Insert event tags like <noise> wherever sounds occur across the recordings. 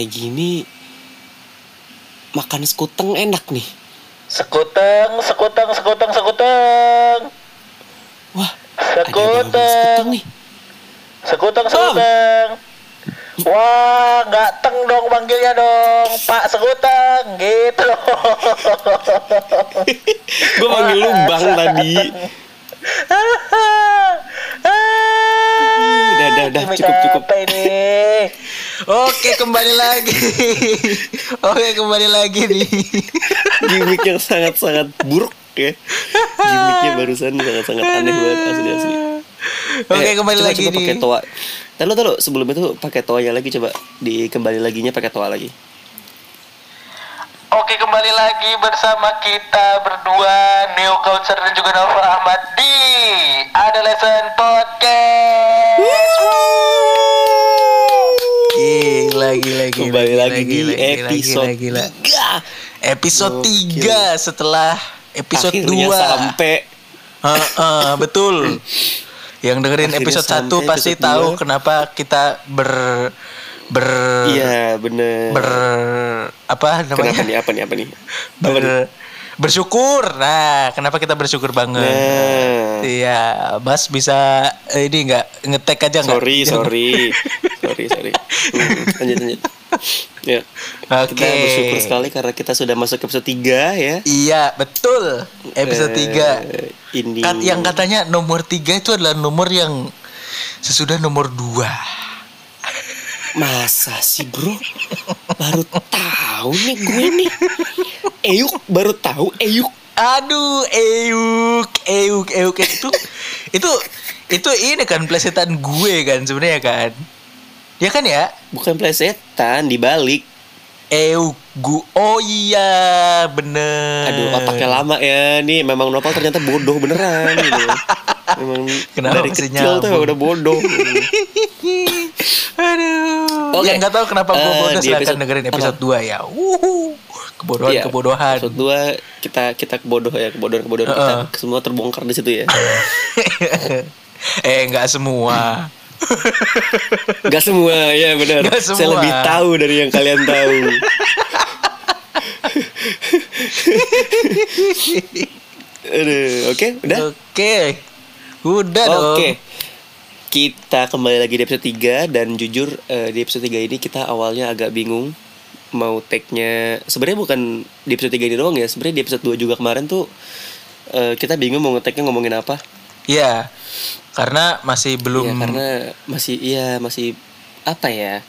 Sore gini makan sekuteng enak nih. Sekuteng, sekuteng, sekuteng, sekuteng. Wah, ada Sekuteng. sekuteng nih. Sekuteng, sekuteng. Wah, nggak teng dong manggilnya dong, Pak Sekuteng, gitu. <laughs> Gue manggil lu bang tadi. <laughs> Udah, udah, udah, Gimik cukup, cukup. ini? Oke, kembali lagi. Oke, kembali lagi nih. Gimik yang sangat-sangat buruk ya. Gimiknya barusan sangat-sangat aneh banget asli-asli. Oke, Eh, kembali coba, lagi coba pakai toa. Tahu tahu sebelum itu pakai toanya lagi coba di kembali laginya pakai toa lagi. Oke kembali lagi bersama kita berdua Neo Culture dan juga Nova Ahmad di Adolescent Podcast. Gila gila gila. Kembali gila, lagi di gila, gila, episode gila, gila. 3. Episode Gokil. 3 setelah episode Akhirnya 2 sampai Heeh, betul. Yang dengerin Akhirnya episode 1 sampai pasti episode tahu dua. kenapa kita ber ber Iya bener. ber apa namanya? Kenapa nih? Apa nih? Apa nih? Apa nih? Ber- bersyukur. Nah, kenapa kita bersyukur banget? Nah. Iya, Mas bisa eh, ini nggak ngetek aja nggak? Sorry, sorry, sorry, sorry. Hmm, lanjut, lanjut. Ya. Oke. Kita bersyukur sekali karena kita sudah masuk ke episode 3 ya. Iya, betul. Episode Eh, 3. Ini Kat- yang katanya nomor 3 itu adalah nomor yang sesudah nomor 2. Masa sih bro? Baru tahu nih gue nih. Eyuk baru tahu Eyuk. Aduh, euk, euk, euk itu itu itu ini kan plesetan gue kan sebenarnya kan. Ya kan ya? Bukan plesetan dibalik. Euk, gu. Oh iya, bener. Aduh otaknya lama ya. Nih memang Nopal ternyata bodoh beneran gitu. <laughs> Memang Kenapa dari kecil tuh udah bodoh. <laughs> Aduh. Oke. Yang nggak tahu kenapa gue Eh, bodoh di silahkan episode- dengerin apa? episode 2 ya. Wuhu. Kebodohan, Iya, kebodohan. Episode 2 kita kita kebodoh ya, kebodohan-kebodohan kita Heeh. semua terbongkar di situ ya. <laughs> eh, nggak semua. Gak semua, ya benar. Saya lebih tahu dari yang kalian tahu. Aduh, oke, udah. Oke. Udah dong. Oke. Kita kembali lagi di episode 3 dan jujur eh, di episode 3 ini kita awalnya agak bingung mau tag-nya. Sebenarnya bukan di episode 3 ini doang ya. Sebenarnya di episode 2 juga kemarin tuh eh, kita bingung mau nge-tag-nya ngomongin apa. Iya. Karena masih belum Iya, karena masih iya masih apa ya?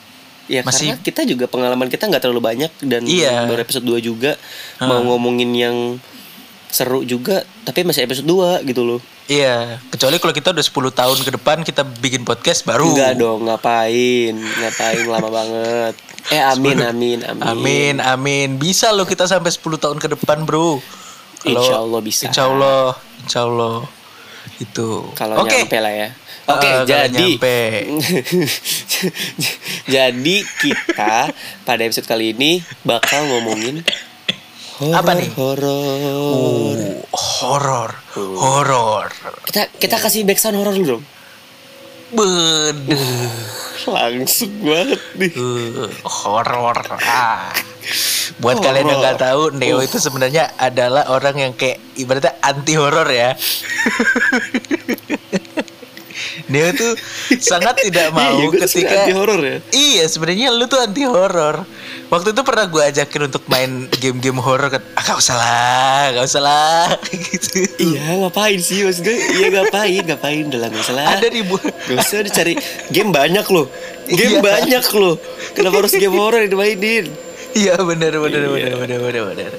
Ya Masih- karena kita juga pengalaman kita nggak terlalu banyak dan Iya. baru episode 2 juga mau ngomongin yang seru juga tapi masih episode 2 gitu loh. Iya, kecuali kalau kita udah 10 tahun ke depan kita bikin podcast baru. Enggak dong, ngapain? Ngapain lama banget. Eh <laughs> amin amin amin. Amin, amin. Bisa loh kita sampai 10 tahun ke depan, Bro. Kalau- Insya Allah bisa. Insya Allah, insya Allah. Itu. Kalau Oke. nyampe lah ya. Oke, Eh, kalau jadi nyampe. <laughs> jadi kita pada episode kali ini bakal ngomongin horor, Apa nih? Horor. Oh, horor, horor. Kita kita kasih backsound horor dulu dong. Bener. Langsung banget nih. Uh, horor. Ah. Buat kalian yang nggak tahu, Neo Uh. itu sebenarnya adalah orang yang kayak ibaratnya anti horor ya. <laughs> Neo tuh sangat tidak mau Iya, gua tuh ketika anti horor ya. Iya, sebenarnya lu tuh anti horor. Waktu itu pernah gue ajakin untuk main game-game horor kan. Ah, gak usah lah, gak usah lah <laughs> gitu. Iya ngapain sih mas gue? Iya ngapain ngapain dalam masalah. Ada ribu. Gak usah dicari game banyak loh. <laughs> Game Iya. banyak loh. Kenapa harus game horor yang dimainin? Iya, benar benar Iya. benar benar benar benar.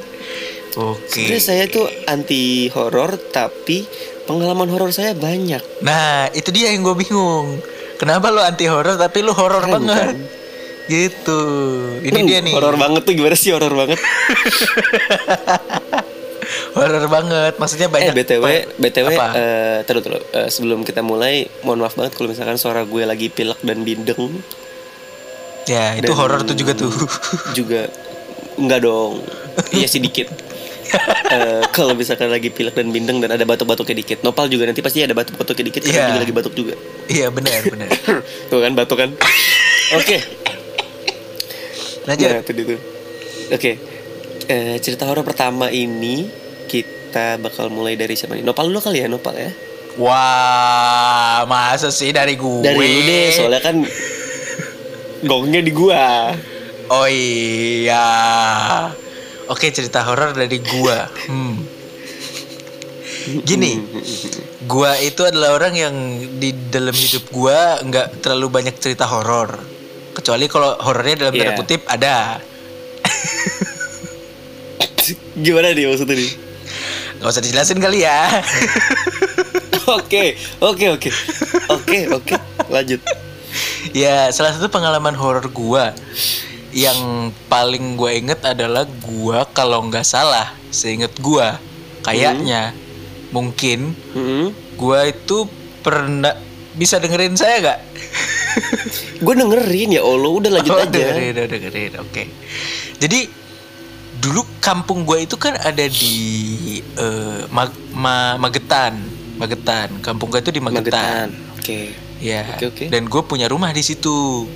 Oke. Sebenarnya saya tuh anti horor tapi pengalaman horor saya banyak. Nah, itu dia yang gue bingung. Kenapa lu anti horor tapi lu horor banget? kan? Gitu. Ini Hmm, dia nih. Horor banget tuh gimana sih horor banget? <laughs> Horor banget. Maksudnya eh banyak. btw btw Apa? eh terus terus eh, sebelum kita mulai mohon maaf banget kalau misalkan suara gue lagi pilek dan bindeng ya, itu horor tuh juga tuh. <laughs> juga enggak dong iya sih dikit <laughs> Eh, kalau misalkan lagi pilek dan bindeng dan ada batuk-batuknya dikit nopal juga nanti pasti ada batuk-batuknya dikit karena Iya. juga lagi batuk juga iya, benar benar. <laughs> tuh kan batuk kan oke Lanjut. Nah, itu itu. Oke. Eh, cerita horor pertama ini kita bakal mulai dari siapa nih? Nopal dulu kali ya, Nopal ya. Wah, masa sih dari gue? Dari lu deh, soalnya kan gongnya di gua. Oh iya. Oke, cerita horor dari gua. Hmm. Gini, gua itu adalah orang yang di dalam hidup gua nggak terlalu banyak cerita horor. Kecuali kalau horornya dalam tanda Iya. kutip ada. Gimana nih maksudnya nih? Gak usah dijelasin kali ya. <laughs> Oke, oke, oke. Oke, oke. Lanjut. Ya, salah satu pengalaman horor gua yang paling gue inget adalah gua kalau nggak salah, seinget gua kayaknya mungkin Mm-mm. gua itu pernah bisa dengerin saya gak? <laughs> Gue dengerin ya Allah, udah lanjut Oh, aja. dengerin, udah dengerin, oke. Jadi dulu kampung gue itu kan ada di eh, Mag- Ma- Magetan, Magetan. Kampung gue itu di Magetan. Magetan. Oke. Ya. Oke, oke. Dan gue punya rumah di situ.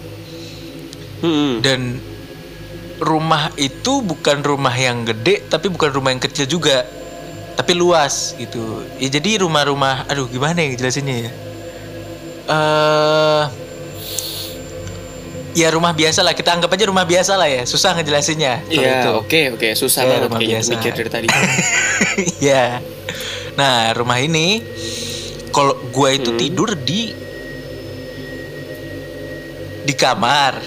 Mm-mm. Dan rumah itu bukan rumah yang gede, tapi bukan rumah yang kecil juga, tapi luas gitu. Ya jadi rumah-rumah, aduh gimana ya jelasinnya ya? Eh, ya rumah biasa lah. Kita anggap aja rumah biasa lah ya. Susah ngejelasinnya. Iya, oke, oke. Susah Ya, rumah biasa. mikir dari tadi. <laughs> ya. Nah, rumah ini kalau gua itu Hmm. tidur di di kamar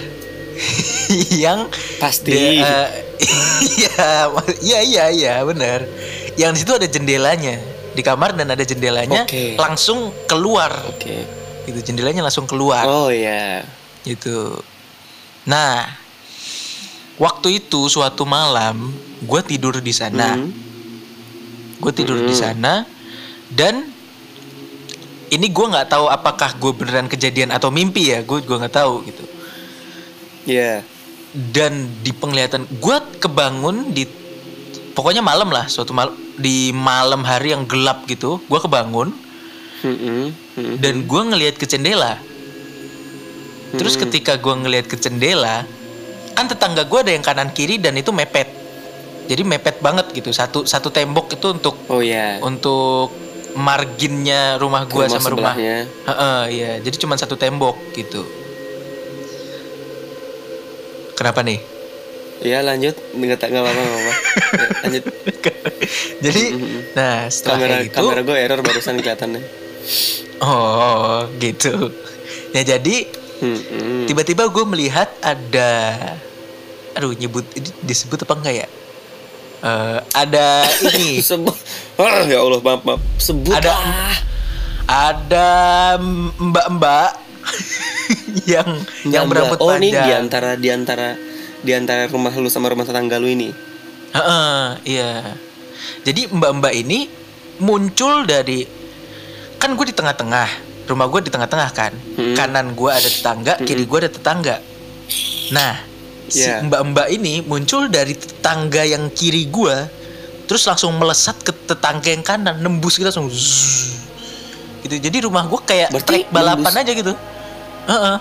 yang Pasti. eh, <laughs> Iya, iya, iya, iya, benar. Yang di situ ada jendelanya di kamar dan ada jendelanya Oke. langsung keluar. Oke. Gitu, jendelanya langsung keluar. Oh iya. Gitu. Nah, waktu itu suatu malam gue tidur di sana. Mm. Gue tidur di Hmm. sana dan ini gue nggak tahu apakah gue beneran kejadian atau mimpi ya. Gue gue nggak tahu gitu. Iya. Dan di penglihatan gue kebangun di pokoknya malam lah suatu malam di malam hari yang gelap gitu. Gue kebangun Mm-mm. Mm-mm. dan gue ngelihat ke jendela. Terus Mm-mm. ketika gue ngelihat ke jendela, kan tetangga gue ada yang kanan kiri dan itu mepet. Jadi mepet banget gitu. Satu satu tembok itu untuk Oh iya. untuk marginnya rumah Ke gue sama rumah. sebelahnya. Heeh, iya. Jadi cuma satu tembok gitu. Kenapa nih? Iya lanjut. Nggak tak nggak apa-apa nggak apa-apa. Ya, lanjut. <laughs> Jadi, nah setelah Kamera gitu, kamera gue error barusan kelihatannya. <laughs> oh gitu. Ya jadi tiba-tiba gue melihat ada aduh nyebut disebut apa enggak ya Eh, ada ini <laughs> Sebut. Ah, ya Allah maaf maaf. Sebut. ada ah. ada mbak-mbak <laughs> yang yang Enggak, berambut. Oh ini panjang di antara di antara di antara rumah lu sama rumah tetangga lu ini. Heeh, iya jadi mbak-mbak ini muncul dari kan gue di tengah-tengah rumah gue di tengah-tengah kan Hmm. kanan gue ada tetangga kiri gue ada tetangga nah si Iya. mbak-mbak ini muncul dari tetangga yang kiri gue terus langsung melesat ke tetangga yang kanan nembus gitu langsung zzz. gitu jadi rumah gue kayak Berarti track balapan nembus- aja gitu Heeh.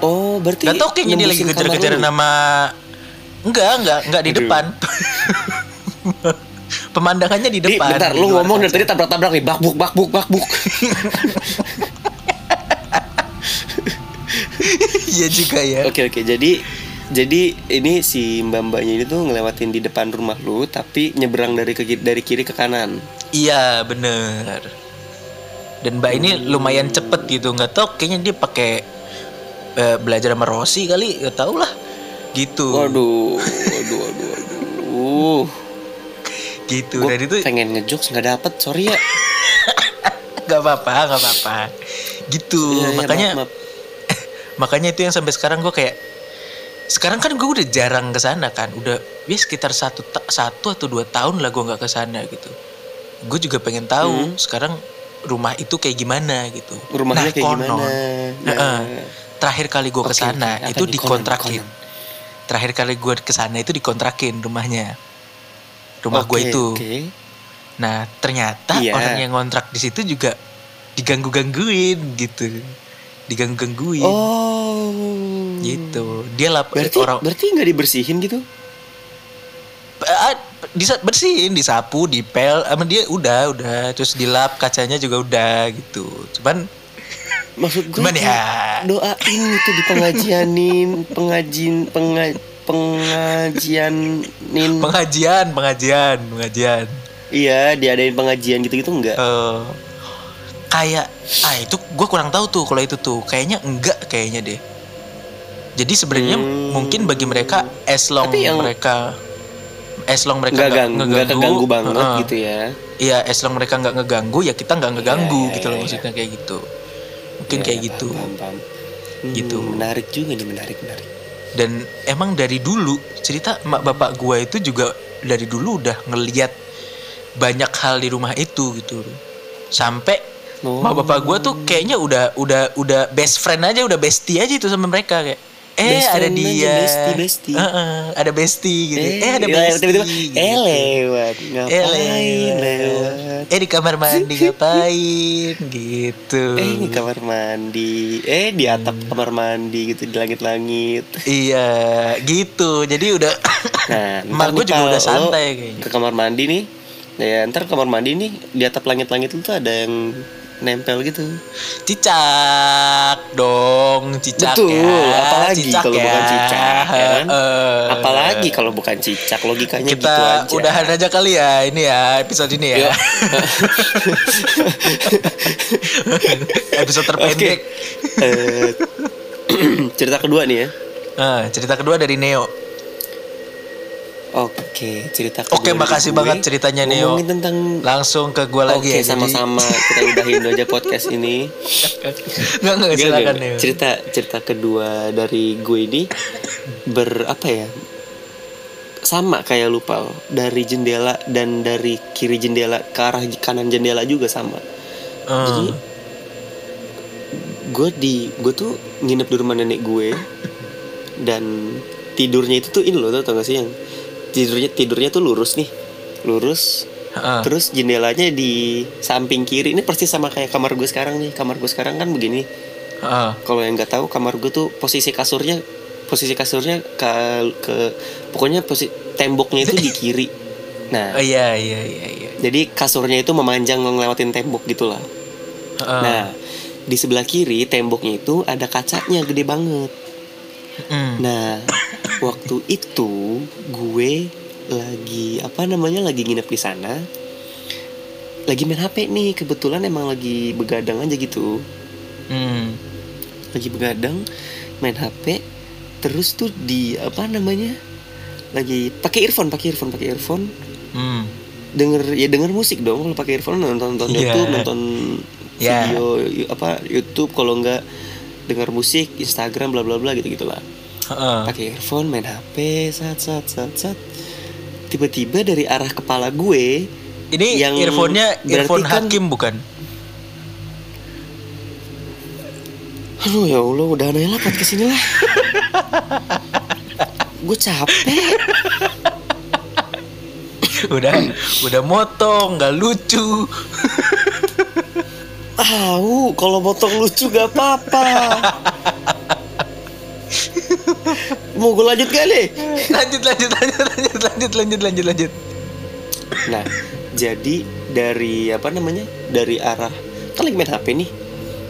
Oh berarti. Gak tau kayaknya dia lagi nembusin kamar kejar-kejar lu. nama Enggak, enggak, enggak di Aduh. depan <laughs> Pemandangannya di Di, depan bentar, di lu luar ngomong dari tadi tabrak-tabrak nih, bakbuk, bakbuk, bakbuk. <laughs> Iya juga ya Oke oke, jadi jadi ini si mbak-mbaknya ini tuh ngelewatin di depan rumah lu, tapi nyeberang dari ke dari kiri ke kanan. Iya bener. Dan mbak ini lumayan cepet gitu. Nggak tau kayaknya dia pakai eh, Belajar sama Rossi kali. Gak tau lah. Gitu. Waduh, <laughs> waduh, waduh, waduh. Gitu. Gue Dan itu pengen ngejokes nggak dapet, sorry ya. <laughs> Gak apa-apa Gak apa-apa. Gitu. Iya, iya, Makanya maaf, maaf. <laughs> Makanya itu yang sampai sekarang gue kayak sekarang kan gue udah jarang ke sana kan udah ya sekitar satu satu atau dua tahun lah gue nggak ke sana gitu gue juga pengen tahu sekarang rumah itu kayak gimana gitu rumahnya Nah, kayak konon, gimana? Nah, Heeh. terakhir kali gue ke sana oke. Apa itu dikontrakin Konon, terakhir kali gue ke sana itu dikontrakin rumahnya rumah gue Oke, itu oke. nah ternyata Iya. orang yang ngontrak di situ juga diganggu gangguin gitu diganggu gangguin Oh. Gitu. Dia lap Berarti orang berarti nggak dibersihin gitu? Ah, bisa bersihin disapu dipel sama dia udah udah. Terus dilap kacanya juga udah gitu. Cuman Maksud gue Cuman ya- doain itu di pengajianin, pengajin penga, pengajianin. pengajian pengajian pengajian. Iya, diadain pengajian gitu-gitu enggak? Eh, kayak ah itu gue kurang tahu tuh kalau itu tuh. Kayaknya enggak kayaknya deh jadi sebenarnya Hmm. mungkin bagi mereka as long Tapi yang- mereka as long mereka nggak gang, keganggu banget heeh. gitu ya. Iya, as long mereka nggak ngeganggu ya kita nggak ngeganggu Iya, gitu iya, loh iya. maksudnya kayak gitu. Mungkin Iya, kayak paham, gitu. Paham, paham. Hmm, Gitu. Menarik juga nih, menarik, menarik. Dan emang dari dulu cerita emak bapak gua itu juga dari dulu udah ngeliat banyak hal di rumah itu gitu. Sampai Oh. emak bapak gua tuh kayaknya udah udah udah best friend aja, udah bestie aja itu sama mereka kayak eh Best ada dia bestie, bestie. Heeh, ada bestie gitu eh, ada iya, bestie tiba-tiba, gitu. eh lewat, Eh, ngapain lewat. lewat? eh di kamar mandi <laughs> ngapain gitu Eh di kamar mandi, eh di atap kamar mandi gitu di langit-langit. Iya, gitu. Jadi udah <coughs> Nah, <coughs> ntar gue juga udah santai kayaknya. Ke kamar mandi nih, ya ntar kamar mandi nih di atap langit-langit itu tuh ada yang nempel gitu. Cicak dong, cicak Betul, ya. apalagi Cicak kalau ya. bukan cicak, ya kan? Eh, Apalagi kalau bukan cicak, logikanya kita gitu aja. udahan aja kali ya ini ya episode ini ya. <laughs> Episode terpendek. Eh, <clears throat> cerita kedua nih ya. Nah, cerita kedua dari Neo. Oke, cerita kedua. Oke, makasih gue. banget ceritanya, Neo. Ngomongin tentang Langsung ke gue lagi Oke, ya. sama-sama kita udahin dulu aja podcast ini. <laughs> Nggak, nggak, Gak, silakan Neo. Cerita cerita kedua dari gue ini ber apa ya? Sama kayak lupa dari jendela dan dari kiri jendela ke arah kanan jendela juga sama. Eh, Jadi gue di gue tuh nginep di rumah nenek gue dan tidurnya itu tuh ini loh tau gak sih yang tidurnya tidurnya tuh lurus nih lurus heeh. terus jendelanya di samping kiri ini persis sama kayak kamar gue sekarang nih kamar gue sekarang kan begini Heeh. kalau yang nggak tahu kamar gue tuh posisi kasurnya posisi kasurnya ke ke pokoknya posisi temboknya itu di <laughs> kiri nah Oh, iya, iya, iya, iya. jadi kasurnya itu memanjang ngelewatin tembok gitulah Heeh. nah di sebelah kiri temboknya itu ada kacanya gede banget Mm. nah waktu itu gue lagi apa namanya lagi nginep di sana lagi main HP nih kebetulan emang lagi begadang aja gitu Mm. lagi begadang main HP terus tuh di apa namanya lagi pakai earphone pakai earphone pakai earphone Mm. denger ya denger musik dong kalau pakai earphone nonton nonton Iya. YouTube nonton Iya. video apa YouTube kalau enggak dengar musik Instagram bla bla bla gitu gitulah Pakai earphone main HP sat sat sat sat tiba-tiba dari arah kepala gue Ini Yang earphone-nya earphone kan- hakim bukan? aduh ya Allah udah aneh lah podcast ini lah gue capek <laughs> udah udah motong, nggak lucu. Tahu kalau motong lucu gak apa-apa. <laughs> Mau gue lanjut kali? <laughs> Lanjut, lanjut, lanjut, lanjut, lanjut, lanjut, lanjut, lanjut. Nah, jadi dari apa namanya? Dari arah kan lagi main HP nih.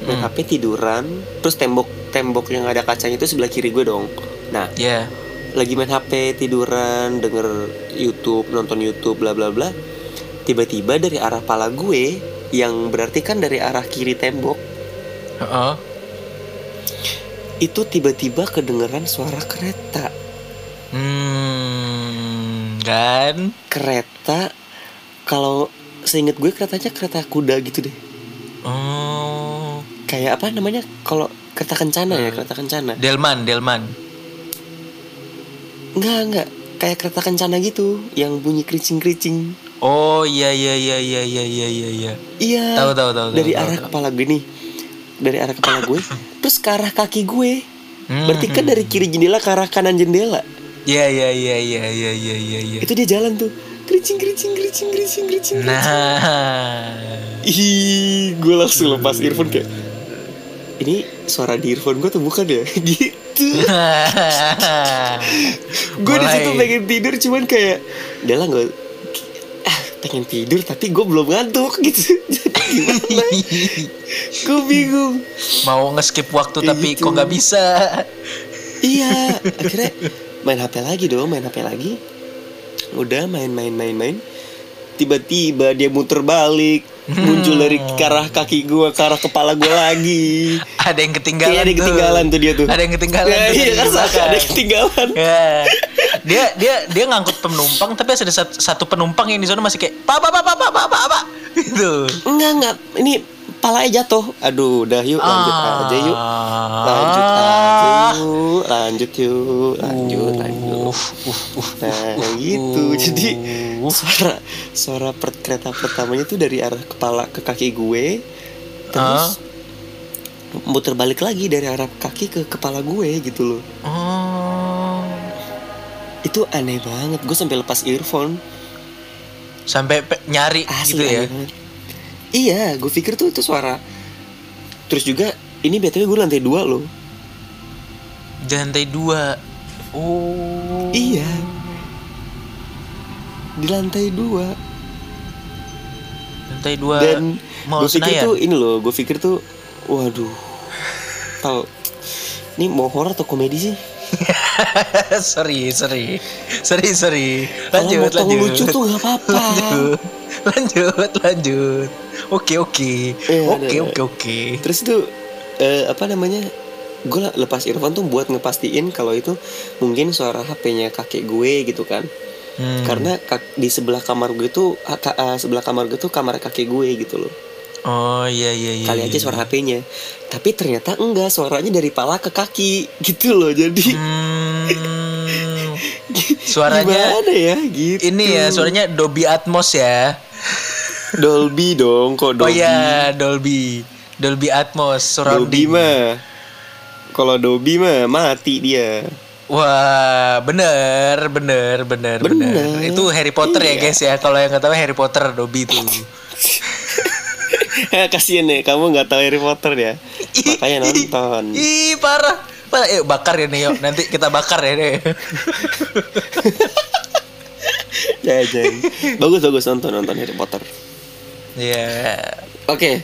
Main hmm. HP tiduran, terus tembok tembok yang ada kacanya itu sebelah kiri gue dong. Nah, yeah. lagi main HP tiduran, denger YouTube, nonton YouTube, bla bla bla. Tiba-tiba dari arah pala gue yang berarti kan dari arah kiri tembok. Uh -uh itu tiba-tiba kedengeran suara kereta. Hmm, kan? Kereta kalau seingat gue keretanya kereta kuda gitu deh. Oh. Kayak apa namanya? Kalau kereta kencana ya, eh, kereta kencana. Delman, Delman. Enggak, enggak. Kayak kereta kencana gitu yang bunyi kericing-kericing. Oh iya iya iya iya iya iya iya. Iya. Tahu tahu tahu. Dari tau, arah tau, kepala gini dari arah kepala gue <laughs> terus ke arah kaki gue Hmm, berarti kan dari kiri jendela ke arah kanan jendela Iya iya iya iya iya iya iya iya. itu dia jalan tuh kericing kericing kericing kericing kericing Nah. Ih, gue langsung lepas earphone kayak ini suara di earphone gue tuh bukan ya? <laughs> Gitu. <laughs> gue di situ pengen tidur cuman kayak udah lah nggak ah pengen tidur tapi gue belum ngantuk gitu <laughs> gimana gue bingung. Mau nge-skip waktu Kayak tapi gitu. kok nggak bisa? Iya akhirnya main hp lagi dong main hp lagi. Udah main main main main tiba-tiba dia muter balik hmm. muncul dari hmm. ke arah kaki gue ke arah kepala gue lagi. <laughs> Ada yang ketinggalan iya, ada yang ketinggalan tuh. dia tuh. Ada yang ketinggalan ya, iya, iya kan ada yang kan. ketinggalan. Ya. dia dia dia ngangkut penumpang tapi ada satu penumpang yang di sana masih kayak pak pak pak pak pak pak pak. <laughs> Gitu. Enggak enggak. Ini palanya jatuh. Aduh udah yuk lanjut Ah. aja yuk. Lanjut aja yuk lanjut yuk lanjut lanjut. Uf, uf, nah uf, gitu. Uf. jadi suara suara per kereta pertamanya tuh dari arah kepala ke kaki gue. Terus muter balik lagi dari arah kaki ke kepala gue gitu loh. Oh. itu aneh banget. Gue sampai lepas earphone. Sampai nyari Asli gitu ya? banget. Iya, gue pikir tuh itu suara. Terus juga ini btw gue lantai dua loh. di lantai dua oh Iya. Di lantai dua. lantai dua Dan gue pikir tuh ini loh, gue pikir tuh, waduh, tau. Ini mau horor atau komedi sih? <laughs> sorry sorry sorry sorry Kalau lanjut motong lanjut lucu tuh nggak apa-apa. lanjut lanjut lanjut oke oke Iya, oke ada. oke oke Terus itu eh, apa namanya? Gue lepas earphone tuh buat ngepastiin kalau itu mungkin suara HP-nya kakek gue gitu kan. Hmm. Karena di sebelah kamar gue tuh ah, ah, sebelah kamar gue tuh kamar kakek gue gitu loh. Oh iya iya iya Kali iya, aja iya. suara HP-nya. Tapi ternyata enggak, suaranya dari pala ke kaki gitu loh. Jadi Hmm. <laughs> suaranya gimana ya gitu. ini ya suaranya Dolby Atmos ya Dolby dong, kok oh Dolby. ya Dolby Dolby Atmos Dolby surrounding mah. Kalau Dolby mah mati dia. Wah, bener, bener, bener, bener. Bener. Itu Harry Potter ya Iya. guys ya. Kalau yang nggak tahu Harry Potter, Dobby itu. <laughs> <laughs> Kasian ya, kamu nggak tahu Harry Potter ya. Makanya nonton. Ih, parah. Parah. Yuk bakar ya nih, yuk. Nanti kita bakar ya nih. Jangan, jangan. Bagus bagus nonton nonton Harry Potter. Iya. Oke,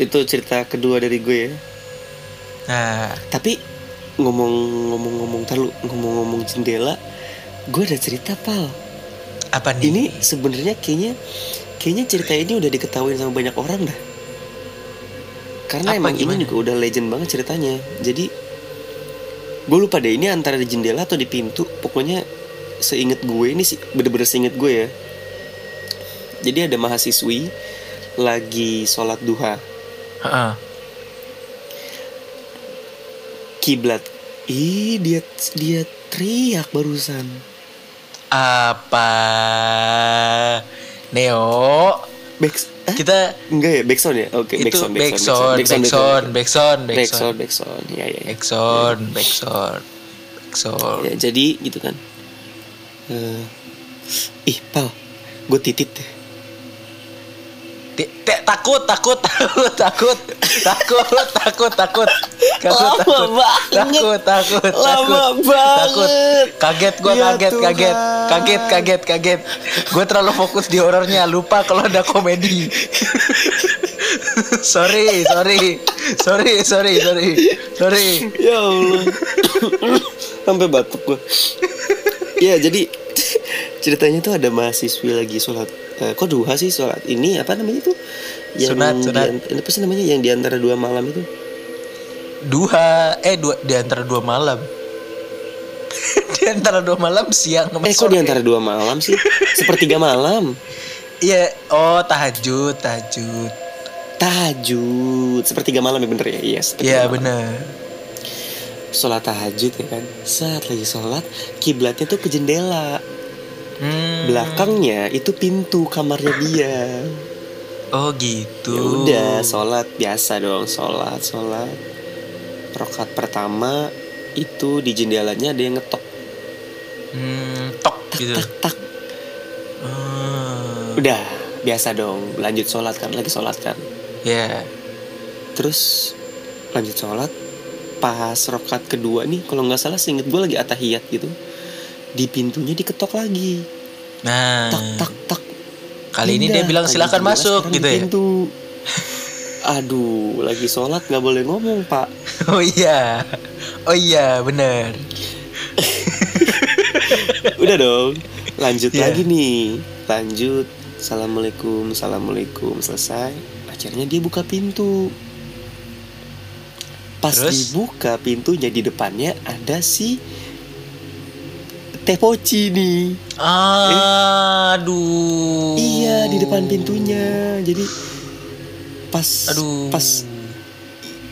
itu cerita kedua dari gue ya. Nah, Tapi ngomong-ngomong-ngomong terlalu ngomong-ngomong jendela, gue ada cerita pal. apa nih? Ini sebenarnya kayaknya kayaknya cerita ini udah diketahui sama banyak orang dah. Karena Apa, emang gimana? ini juga udah legend banget ceritanya. Jadi gue lupa deh ini antara di jendela atau di pintu. Pokoknya seinget gue ini sih bener-bener seinget gue ya. Jadi ada mahasiswi lagi sholat duha Heeh. kiblat. Ih dia dia teriak barusan. Apa? Neo, eh? Kita enggak ya backsound ya? Oke itu backsound backsound, backsound, backsound, backsound backsound, backsound ya ya. ya. backsound, backsound, backsound. Ya, jadi gitu kan. Eh, ih, pal, gue titit deh. Takut, takut, takut, takut, takut, takut, takut, takut, takut, takut, takut, takut, kaget, gue Ya kaget, kaget, kaget, kaget, kaget, gue terlalu fokus di horornya, lupa kalau ada komedi. sorry, sorry, sorry, sorry, sorry, sorry. Ya Allah. Sampai batuk gue. Ya, jadi <laughs> ceritanya tuh ada mahasiswi lagi sholat. eh, kok duha sih sholat? Ini apa namanya tuh? Sunat, di sunat. an- apa sih namanya? Yang di antara dua malam itu? Dua, eh dua di antara dua malam. <laughs> di antara dua malam siang sama Eh, kok sore. di antara dua malam sih? Sepertiga malam. Iya, oh tahajud, tahajud. Tahajud. Sepertiga malam ya bener ya? Iya, sepertiga Iya malam. benar. Sholat tahajud ya kan saat lagi sholat kiblatnya tuh ke jendela Hmm. belakangnya itu pintu kamarnya dia Oh gitu. ya udah sholat biasa dong sholat sholat rokat pertama itu di jendelanya ada yang ngetok Hmm, tok gitu. tak tak Hmm. udah biasa dong lanjut sholat kan lagi sholat kan Ya. terus lanjut sholat pas rokat kedua nih kalau nggak salah seinget gue lagi atahiyat gitu di pintunya diketok lagi Nah, tak tak tak kali ini dia bilang silakan masuk gitu di ya. pintu. aduh lagi sholat nggak boleh ngomong pak <laughs> Oh iya. Oh iya, bener. <laughs> udah dong lanjut Iya. lagi nih lanjut assalamualaikum assalamualaikum selesai akhirnya dia buka pintu pas Terus? dibuka pintunya di depannya ada si teh poci nih Aduh. iya di depan pintunya jadi pas Aduh. pas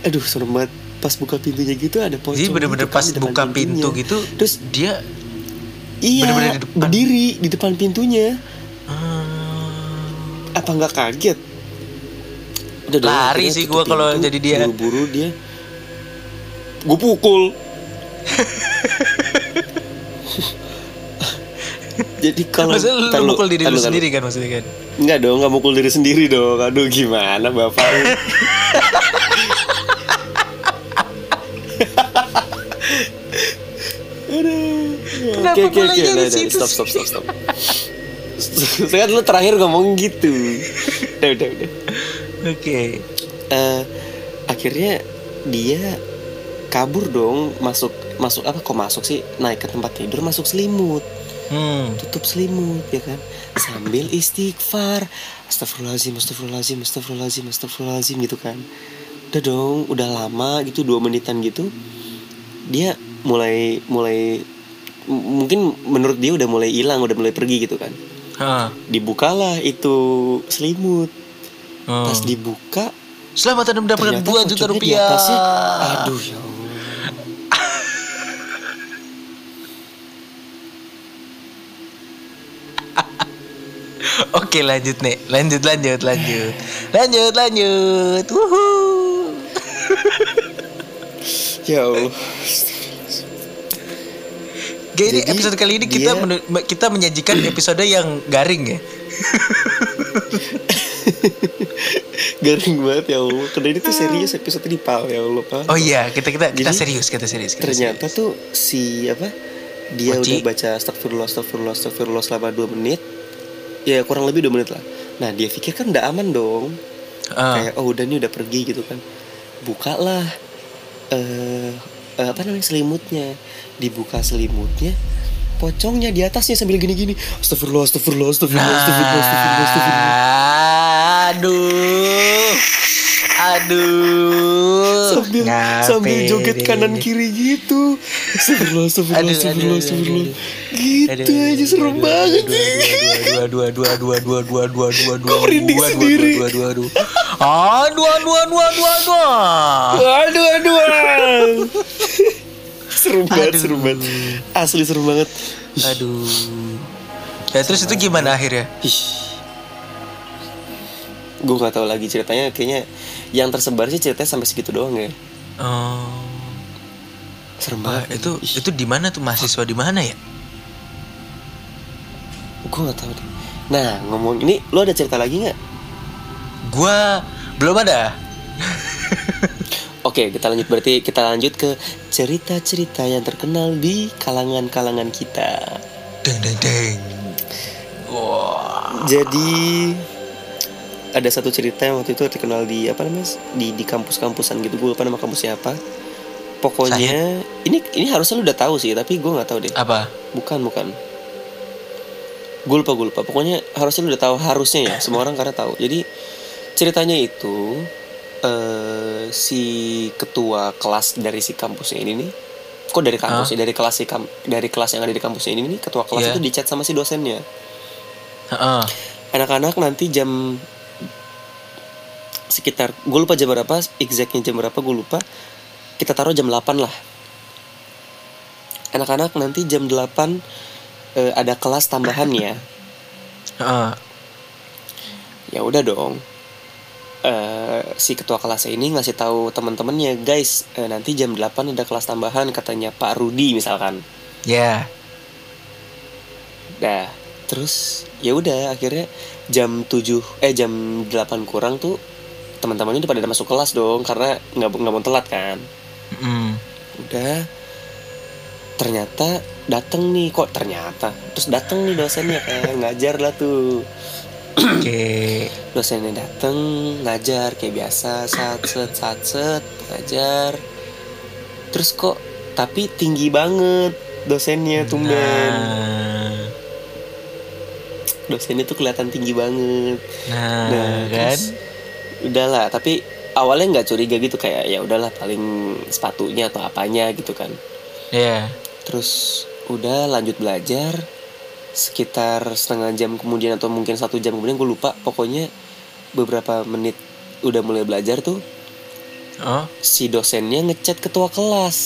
aduh serem banget pas buka pintunya gitu ada pocong Jadi bener-bener gitu kan pas di depan buka pintu pintunya. gitu, terus dia iya bener-bener di depan. berdiri di depan pintunya hmm, apa nggak kaget Udah Lari sih gua kalau pintu, jadi dia. buru-buru dia gue pukul jadi kalau Maksudnya lu Ntar mukul diri lu sendiri kan maksudnya kan? Enggak dong, nggak mukul diri sendiri dong. Aduh gimana bapak? <laughs> Oke oke oke, stop stop stop stop. <laughs> Sekarang lu terakhir ngomong gitu. Udah udah udah. Oke. Eh, akhirnya dia kabur dong, masuk masuk apa kok masuk sih? Naik ke tempat tidur masuk selimut. Hmm. tutup selimut ya kan sambil istighfar astagfirullahaladzim astagfirullahaladzim astagfirullahaladzim astagfirullahaladzim gitu kan udah dong udah lama gitu dua menitan gitu dia mulai mulai mungkin menurut dia udah mulai hilang udah mulai pergi gitu kan Hah. dibukalah itu selimut Hmm. pas dibuka Selamat Anda mendapatkan 2 juta rupiah. aduh ya Allah Oke lanjut nih, lanjut lanjut lanjut, lanjut lanjut. Wuhu. <laughs> ya Allah Jadi, episode kali ini kita dia- menu- kita menyajikan <clears throat> episode yang garing ya. <laughs> garing banget ya Allah karena ini tuh serius episode di pal ya Allah Pak. Oh iya, kita kita kita Jadi, serius, kita serius. Kita ternyata serius. tuh si apa dia Mochi. udah baca astagfirullah astagfirullah astagfirullah selama 2 menit ya kurang lebih 2 menit lah. Nah dia pikir kan udah aman dong. Ah, kayak oh udah nih udah pergi gitu kan. Bukalah eh eh, apa namanya selimutnya. Dibuka selimutnya pocongnya di atasnya sambil gini-gini. Astagfirullah astagfirullah astagfirullah astagfirullah astagfirullah astagfirullah. Nah, aduh, aduh, sambil Ngapain sambil joget kanan kiri gitu astagfirullah astagfirullah Aduh, aduh, astagfirullah aduh, astagfirullah aduh, gitu Aduh, aja serem aduh, banget aduh, sih Dua dua dua dua dua dua dua dua dua merinding dua, dua, sendiri? Dua dua dua. Ah, dua dua dua dua dua. Aduh aduh aduh. seru banget, Aduh. seru banget. Asli seru banget. Aduh. Ya terus itu gimana akhirnya? Gue gak tahu lagi ceritanya kayaknya yang tersebar sih ceritanya sampai segitu doang ya. Oh. Serem banget. itu itu di mana tuh mahasiswa di mana ya? Gue gak tahu deh. Nah ngomong ini lo ada cerita lagi nggak? Gua belum ada. <laughs> Oke kita lanjut berarti kita lanjut ke cerita-cerita yang terkenal di kalangan-kalangan kita. Deng deng deng. Wah. Jadi ada satu cerita yang waktu itu terkenal di apa namanya di di kampus-kampusan gitu. Gue lupa nama kampusnya apa. Pokoknya ini ini harusnya lu udah tahu sih tapi gue nggak tahu deh. Apa? bukan bukan. Gue lupa gue lupa. Pokoknya harusnya lu udah tahu harusnya ya semua orang karena tahu. Jadi ceritanya itu eh si ketua kelas dari si kampusnya ini nih kok dari kampus ya dari kelas si kam- dari kelas yang ada di kampusnya ini nih ketua kelas Iya. itu dicat sama si dosennya. Heeh. anak-anak nanti jam sekitar gue lupa jam berapa exactnya jam berapa gue lupa. Kita taruh jam 8 lah. Anak-anak nanti jam 8 eh, ada kelas tambahan ya. Heeh. ya udah dong. Eh si ketua kelasnya ini ngasih tahu teman-temannya guys eh, nanti jam 8 ada kelas tambahan katanya Pak Rudi misalkan. Ya. Dah, terus ya udah akhirnya jam 7 eh jam 8 kurang tuh teman-temannya udah pada masuk kelas dong karena nggak nggak mau telat kan. Mm. udah ternyata dateng nih kok ternyata terus dateng nih dosennya kan ngajar lah tuh Oke. dosennya dateng ngajar kayak biasa sat set sat set ngajar terus kok tapi tinggi banget dosennya tumben Nah, dosennya tuh kelihatan tinggi banget nah, Nah, kan? terus udahlah tapi awalnya nggak curiga gitu kayak ya udahlah paling sepatunya atau apanya gitu kan Ya. terus udah lanjut belajar sekitar setengah jam kemudian atau mungkin satu jam kemudian gue lupa pokoknya beberapa menit udah mulai belajar tuh Oh. si dosennya ngechat ketua kelas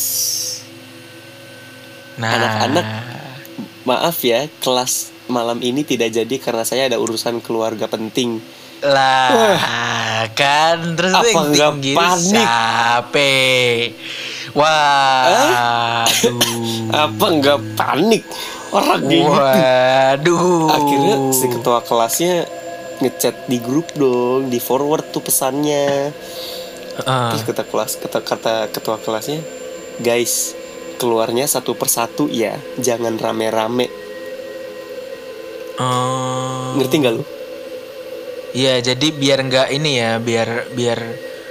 Nah. Anak-anak. maaf ya kelas malam ini tidak jadi karena saya ada urusan keluarga penting lah kan terus Apa nggak panik? siapa? Wah, aduh. apa nggak panik orang gitu Waduh. akhirnya si ketua kelasnya ngechat di grup dong di forward tuh pesannya Heeh. terus kata kelas kata kata ketua kelasnya guys keluarnya satu persatu ya jangan rame-rame Oh. ngerti nggak lu Iya, jadi biar nggak ini ya, biar biar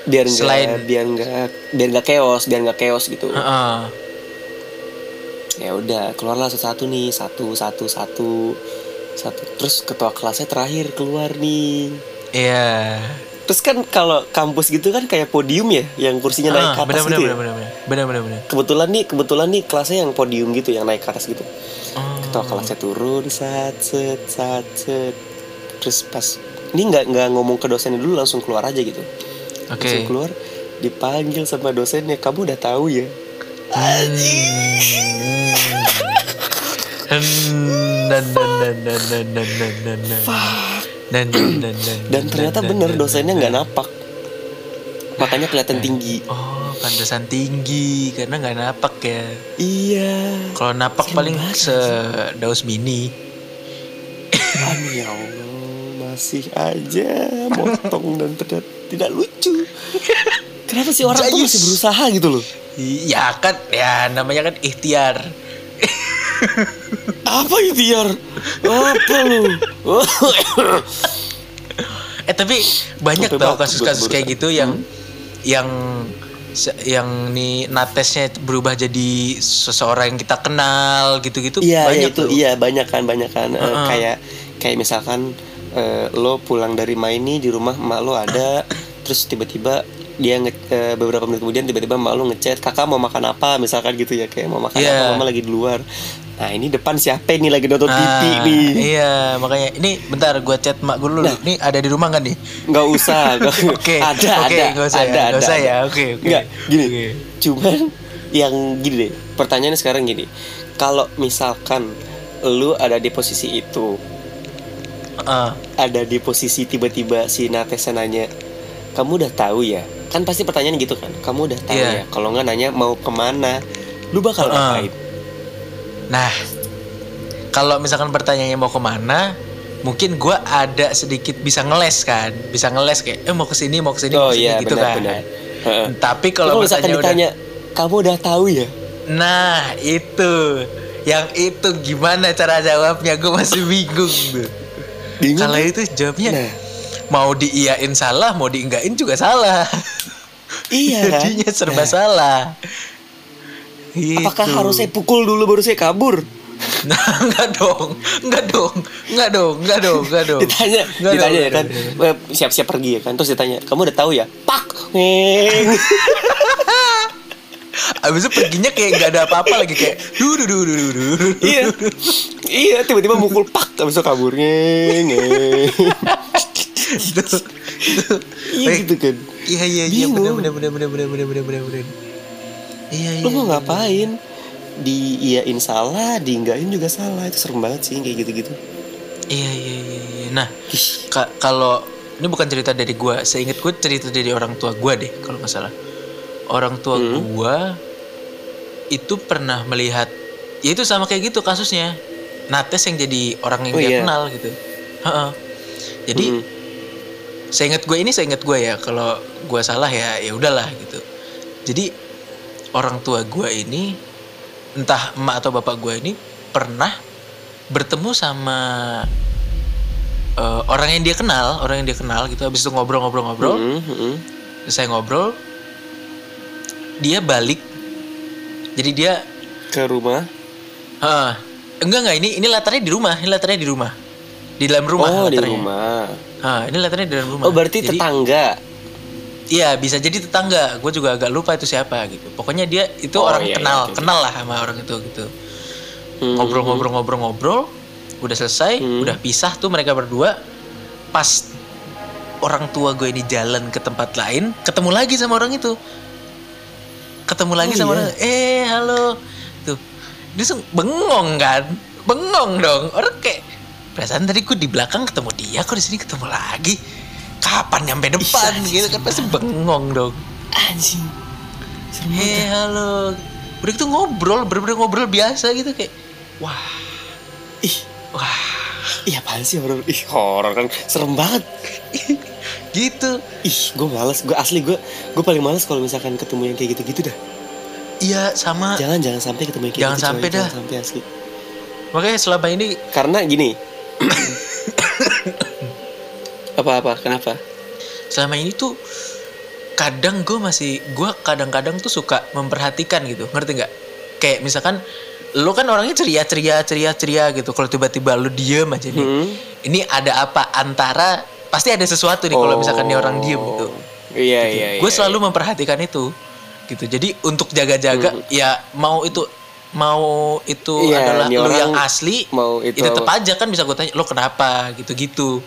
biar nggak Selain- biar nggak biar nggak chaos biar nggak chaos gitu Heeh. ya udah keluarlah satu-satu nih satu satu satu satu terus ketua kelasnya terakhir keluar nih Iya. terus kan kalau kampus gitu kan kayak podium ya yang kursinya naik Ah, ke atas benar, gitu benar, ya benar, benar, benar, benar. kebetulan nih kebetulan nih kelasnya yang podium gitu yang naik ke atas gitu Oh. ketua kelasnya turun sat set sat set terus pas ini nggak nggak ngomong ke dosennya dulu langsung keluar aja gitu. Okay. langsung keluar dipanggil sama dosennya. Kamu udah tahu ya? Dan ternyata bener dosennya nggak napak. Makanya kelihatan tinggi. Oh pantesan tinggi karena nggak napak ya. Iya. Kalau napak paling sedaus mini. Amin ya allah masih aja motong dan tidak tidak lucu <laughs> kenapa sih orang tuh Jayus. masih berusaha gitu loh Ya kan, ya namanya kan ikhtiar. <laughs> apa ikhtiar apa lu <laughs> Eh tapi banyak Sampai tau kasus-kasus kayak gitu yang yang se- yang nih natesnya berubah jadi seseorang yang kita kenal gitu-gitu Iya, iya banyak itu tuh. iya banyak kan banyak kan Eh, Heeh. kayak kayak misalkan eh, lo pulang dari main nih di rumah emak lo ada terus tiba-tiba dia nge eh, beberapa menit kemudian tiba-tiba emak lo ngechat kakak mau makan apa misalkan gitu ya kayak mau makan Iya. apa mama lagi di luar nah ini depan siapa nih lagi nonton Ah, TV nih Iya, makanya ini bentar gua chat mak gue dulu. Nah. Nih ada di rumah kan nih? <laughs> nggak usah Oke. ada oke, ada nggak usah ada ya, ada, usah ada. ya. Oke, oke. Nggak, gini Oke. cuman yang gini deh pertanyaannya sekarang gini kalau misalkan lu ada di posisi itu Heeh. ada di posisi tiba-tiba si Natesa nanya kamu udah tahu ya kan pasti pertanyaan gitu kan kamu udah tahu Iya. ya kalau nggak nanya mau ke mana lu bakal Heeh. ngapain Nah, kalau misalkan pertanyaannya mau ke mana, mungkin gua ada sedikit bisa ngeles kan, bisa ngeles kayak eh mau ke sini mau ke sini oh mau ke sini iya gitu benar kan. benar Heeh. Tapi kalau misalkan udah ditanya kamu udah tahu ya Nah itu Yang itu gimana cara jawabnya Gue masih bingung tuh bingung Kalau kan? itu jawabnya. Nah. Mau diiyain salah Mau diinggain juga salah. Iya <laughs> kan? Jadinya serba Nah, salah. Gitu. apakah harus saya pukul dulu baru saya kabur? <laughs> Nah, enggak dong, enggak dong, enggak dong, enggak dong, enggak dong. ditanya Enggak dong, ditanya ya kan? dong. eh, siap-siap pergi ya kan? Terus ditanya kamu udah tahu ya? Pak. ngeng <laughs> Abis itu perginya kayak enggak ada apa-apa lagi kayak du du du du du iya iya tiba-tiba mukul pak habis itu kabur ngeng Gitu. iya gitu kan Iya iya iya benar benar benar benar benar benar benar benar. Iya iya. lu mau ngapain di iyain salah diinggain juga salah itu serem banget sih kayak gitu-gitu Iya iya iya. iya. Nah, ka- kalau ini bukan cerita dari gua, seingat gue cerita dari orang tua gua deh kalau nggak salah. Orang tua Hmm. gua itu pernah melihat, ya itu sama kayak gitu kasusnya. Nates yang jadi orang yang Oh, dia iya. kenal gitu. Heeh. Jadi mm, seingat gue ini seingat gue ya kalau gue salah ya ya udahlah gitu. Jadi orang tua gue ini entah emak atau bapak gue ini pernah bertemu sama eh, orang yang dia kenal orang yang dia kenal gitu habis itu ngobrol-ngobrol-ngobrol Mm, mm. saya ngobrol dia balik jadi dia ke rumah ah, enggak enggak ini ini latarnya di rumah ini latarnya di rumah di dalam rumah oh di latarnya. rumah Ah, ini latarnya di dalam rumah oh berarti Jadi- tetangga Iya bisa jadi tetangga. Gue juga agak lupa itu siapa gitu. Pokoknya dia itu Oh, orang iya, iya, kenal, oke, oke. kenal lah sama orang itu gitu. Hmm, Ngobrol-ngobrol-ngobrol-ngobrol, udah selesai, Hmm. udah pisah tuh mereka berdua. Pas orang tua gue ini jalan ke tempat lain, ketemu lagi sama orang itu. Ketemu lagi Oh, sama iya. orang, eh halo, tuh dia bengong kan, bengong dong. Orang kayak perasaan tadi gue di belakang ketemu dia, kok di sini ketemu lagi. Kapan nyampe depan anjing, gitu kan pasti bengong dong. anjing Serem banget. Hei halo Udah gitu ngobrol Bener-bener ngobrol biasa gitu Kayak Wah ih Wah Ih apaan sih horor? Ih horor kan serem banget. <laughs> Gitu Ih gue males, gue asli gue gue paling males kalau misalkan ketemu yang kayak gitu-gitu dah. Iya sama Jangan jangan sampai ketemu yang kayak Jangan gitu. sampai dah. Jangan sampai asli. Makanya selama ini Karena gini. Apa-apa? Kenapa? Selama ini tuh Kadang gue masih Gue kadang-kadang tuh suka Memperhatikan gitu Ngerti nggak? Kayak misalkan Lu kan orangnya ceria-ceria Ceria-ceria gitu Kalau tiba-tiba lu diem aja nih Hmm. Ini ada apa Antara Pasti ada sesuatu nih Kalau misalkan nih orang diem gitu Iya iya. gue iya, selalu memperhatikan itu gitu jadi untuk jaga-jaga ya mau itu mau itu Iya, adalah lu orang yang asli mau itu itu tetap apa? aja kan bisa gue tanya lo kenapa gitu-gitu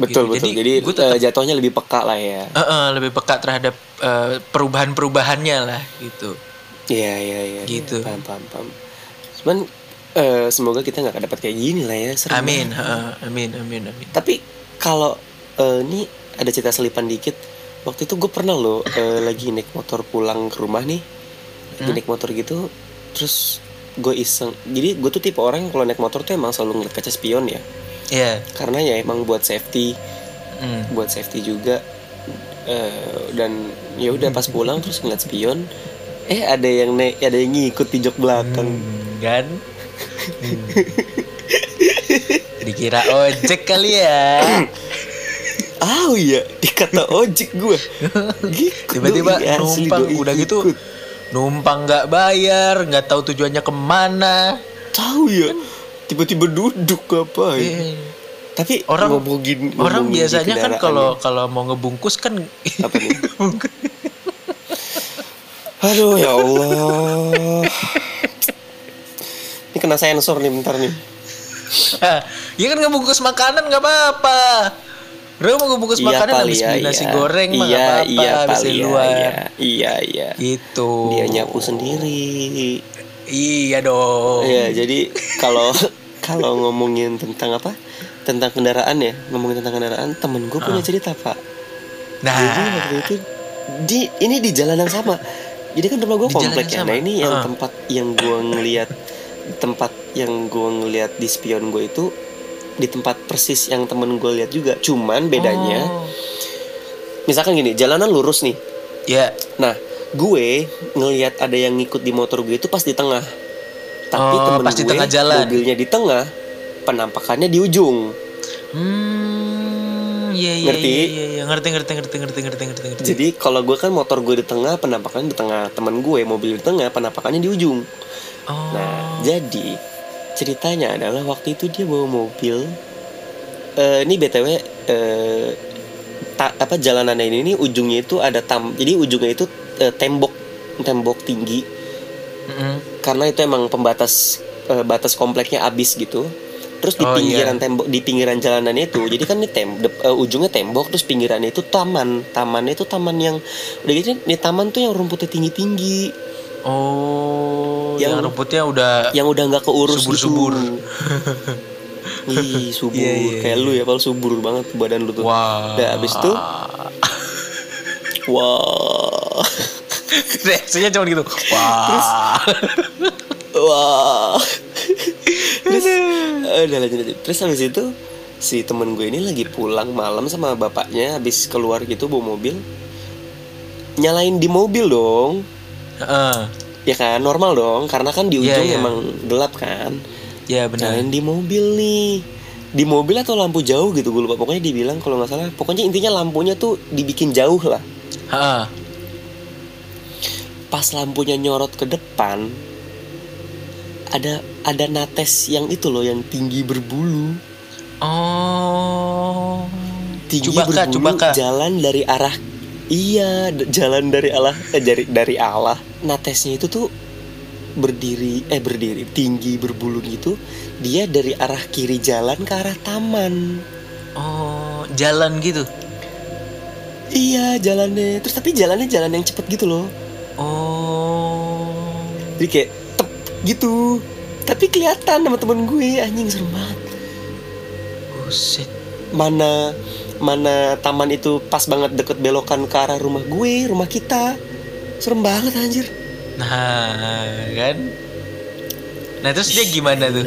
Betul gitu. betul. Jadi, Jadi, gue tetap- eh, jatuhnya lebih peka lah ya. Eh, eh, lebih peka terhadap eh, perubahan-perubahannya lah gitu Iya iya iya. Gitu. Paham paham paham. Cuman eh, semoga kita nggak dapat kayak gini lah ya. Serem amin eh, amin amin amin Tapi kalau eh, ini ada cerita selipan dikit. Waktu itu gue pernah loh eh, lagi naik motor pulang ke rumah nih. Lagi Hmm? naik motor gitu. Terus gue iseng. Jadi gue tuh tipe orang yang kalau naik motor tuh emang selalu ngeliat kaca spion ya. Iya Karena ya emang buat safety. Hmm. buat safety juga Eh, dan ya udah pas pulang terus ngeliat spion eh ada yang naik ada yang ngikut di jok belakang Hmm, kan <laughs> Hmm. Dikira ojek kali ya. <coughs> Ah iya. Dikata ojek gue Ngikut tiba-tiba asli numpang doi, udah gitu ngikut. numpang nggak bayar nggak tahu tujuannya ke mana. Tahu ya tiba-tiba duduk apa Eh, tapi Orang- ngomongin orang ngomongin di biasanya kan kalau kalau mau ngebungkus kan apa nih? <laughs> Aduh ya Allah. Ini kena sensor nih bentar nih <laughs> ya kan ngebungkus makanan nggak apa-apa Bro mau ngebungkus makanan habis beli nasi goreng mah nggak iya, apa-apa iya, habis iya, luar iya, iya, iya. gitu Dia nyapu sendiri. iya dong Iya, jadi kalau <laughs> kalau ngomongin tentang apa? Tentang kendaraan ya, ngomongin tentang kendaraan, temen gue punya cerita pak. nah Jadi waktu itu di ini di jalan yang sama. Jadi kan rumah gue komplek ya. sama? Nah ini yang Ah. tempat yang gue ngelihat tempat yang gue ngelihat di spion gue itu di tempat persis yang temen gue lihat juga. Cuman bedanya, Oh. misalkan gini, jalanan lurus nih. ya Nah, gue ngelihat ada yang ngikut di motor gue itu pas di tengah. Tapi Oh, temen pas di gue tengah jalan. mobilnya di tengah, penampakannya di ujung. hmm iya iya Ngerti? iya iya, iya. ngerti ngerti ngerti ngerti ngerti ngerti ngerti Jadi kalau gue kan motor gue di tengah, penampakannya di tengah. Temen gue mobil di tengah, penampakannya di ujung. Oh Nah, jadi ceritanya adalah waktu itu dia bawa mobil. Eh, ini btw eh, ta- apa jalanannya ini, ini ujungnya itu ada tam. Jadi ujungnya itu eh, tembok tembok tinggi. Mm-mm. karena itu emang pembatas eh, batas kompleknya abis gitu terus di Oh, pinggiran iya. tembok di pinggiran jalanannya itu jadi kan ini tem dep- eh, ujungnya tembok terus pinggirannya itu taman tamannya itu taman yang udah gitu ini taman tuh yang rumputnya tinggi tinggi oh yang, Yang- rumputnya udah yang udah nggak keurus Subur-subur. gitu. <laughs> Ih, subur Iya, iya, kayak lu ya kalau subur banget badan lu tuh wah Udah abis itu wah <laughs> reaksinya cuma gitu wah Wah. Terus eh, udah lanjut lanjut. Terus habis itu si temen gue ini lagi pulang malam sama bapaknya habis keluar gitu bawa mobil. Nyalain di mobil dong. Heeh. Ya kan normal dong karena kan di Iya, ujung iya. emang gelap kan. Ya benar. Nyalain di mobil nih. Di mobil atau lampu jauh gitu gue lupa. Pokoknya dibilang kalau nggak salah. Pokoknya intinya lampunya tuh dibikin jauh lah. Heeh. Pas lampunya nyorot ke depan, ada ada nates yang itu loh yang tinggi berbulu. Oh. Tinggi Cubaka, berbulu Cubaka. jalan dari arah iya jalan dari Allah eh, dari dari Allah. Natesnya itu tuh berdiri eh berdiri tinggi berbulu gitu. Dia dari arah kiri jalan ke arah taman. Oh, jalan gitu. Iya jalannya Terus tapi jalannya jalan yang cepet gitu loh Oh. Jadi kayak tep gitu Tapi kelihatan sama temen gue Anjing serem banget Buset. Mana Mana taman itu pas banget deket belokan ke arah rumah gue Rumah kita Serem banget anjir Nah, kan? Nah, terus dia gimana tuh?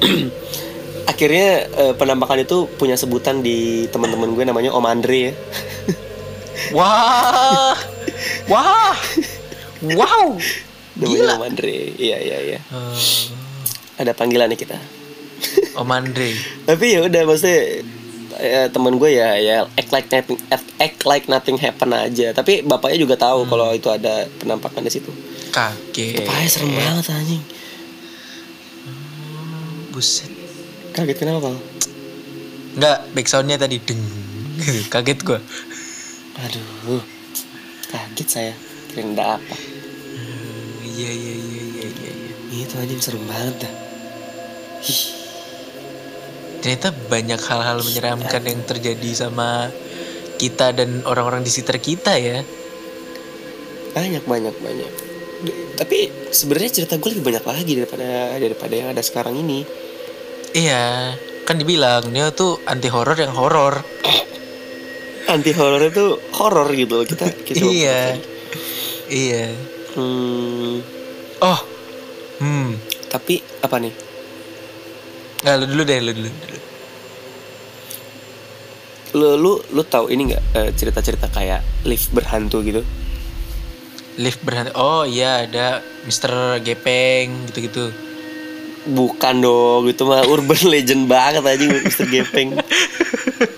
<clears throat> Akhirnya eh, penampakan itu punya sebutan di teman-teman gue namanya Om Andre ya <laughs> Wah. Wah. Wow. Namanya Gila. Om Andre Iya iya iya Eh, Ada panggilannya kita Om Andre. <laughs> tapi ya udah maksudnya ya, temen gue ya ya act like nothing act, like nothing happen aja tapi bapaknya juga tahu kalau itu ada penampakan di situ Kaget. bapaknya serem banget anjing Buset. kaget kenapa Pal? Enggak, backsoundnya tadi deng. <laughs> Kaget gua. aduh kaget saya kirain ada apa Hmm, Iya iya iya iya iya. iya. itu anjing serem banget dah Ih, Ternyata banyak hal-hal menyeramkan yang terjadi sama kita dan orang-orang di sekitar kita ya. banyak banyak banyak tapi sebenarnya cerita gue lebih banyak lagi daripada daripada yang ada sekarang ini Iya, kan dibilang dia tuh anti horor yang horor. anti horor itu horor gitu kita <laughs> kita Iya. Iya. hmm, Oh. Hmm. tapi apa nih Nggak, lu dulu deh, lu dulu. Lu lu lu tahu ini nggak eh, cerita-cerita kayak lift berhantu gitu Lift berhenti. Oh iya, ada Mr. Gepeng gitu-gitu. bukan dong itu mah urban <laughs> legend banget aja Mister Gepeng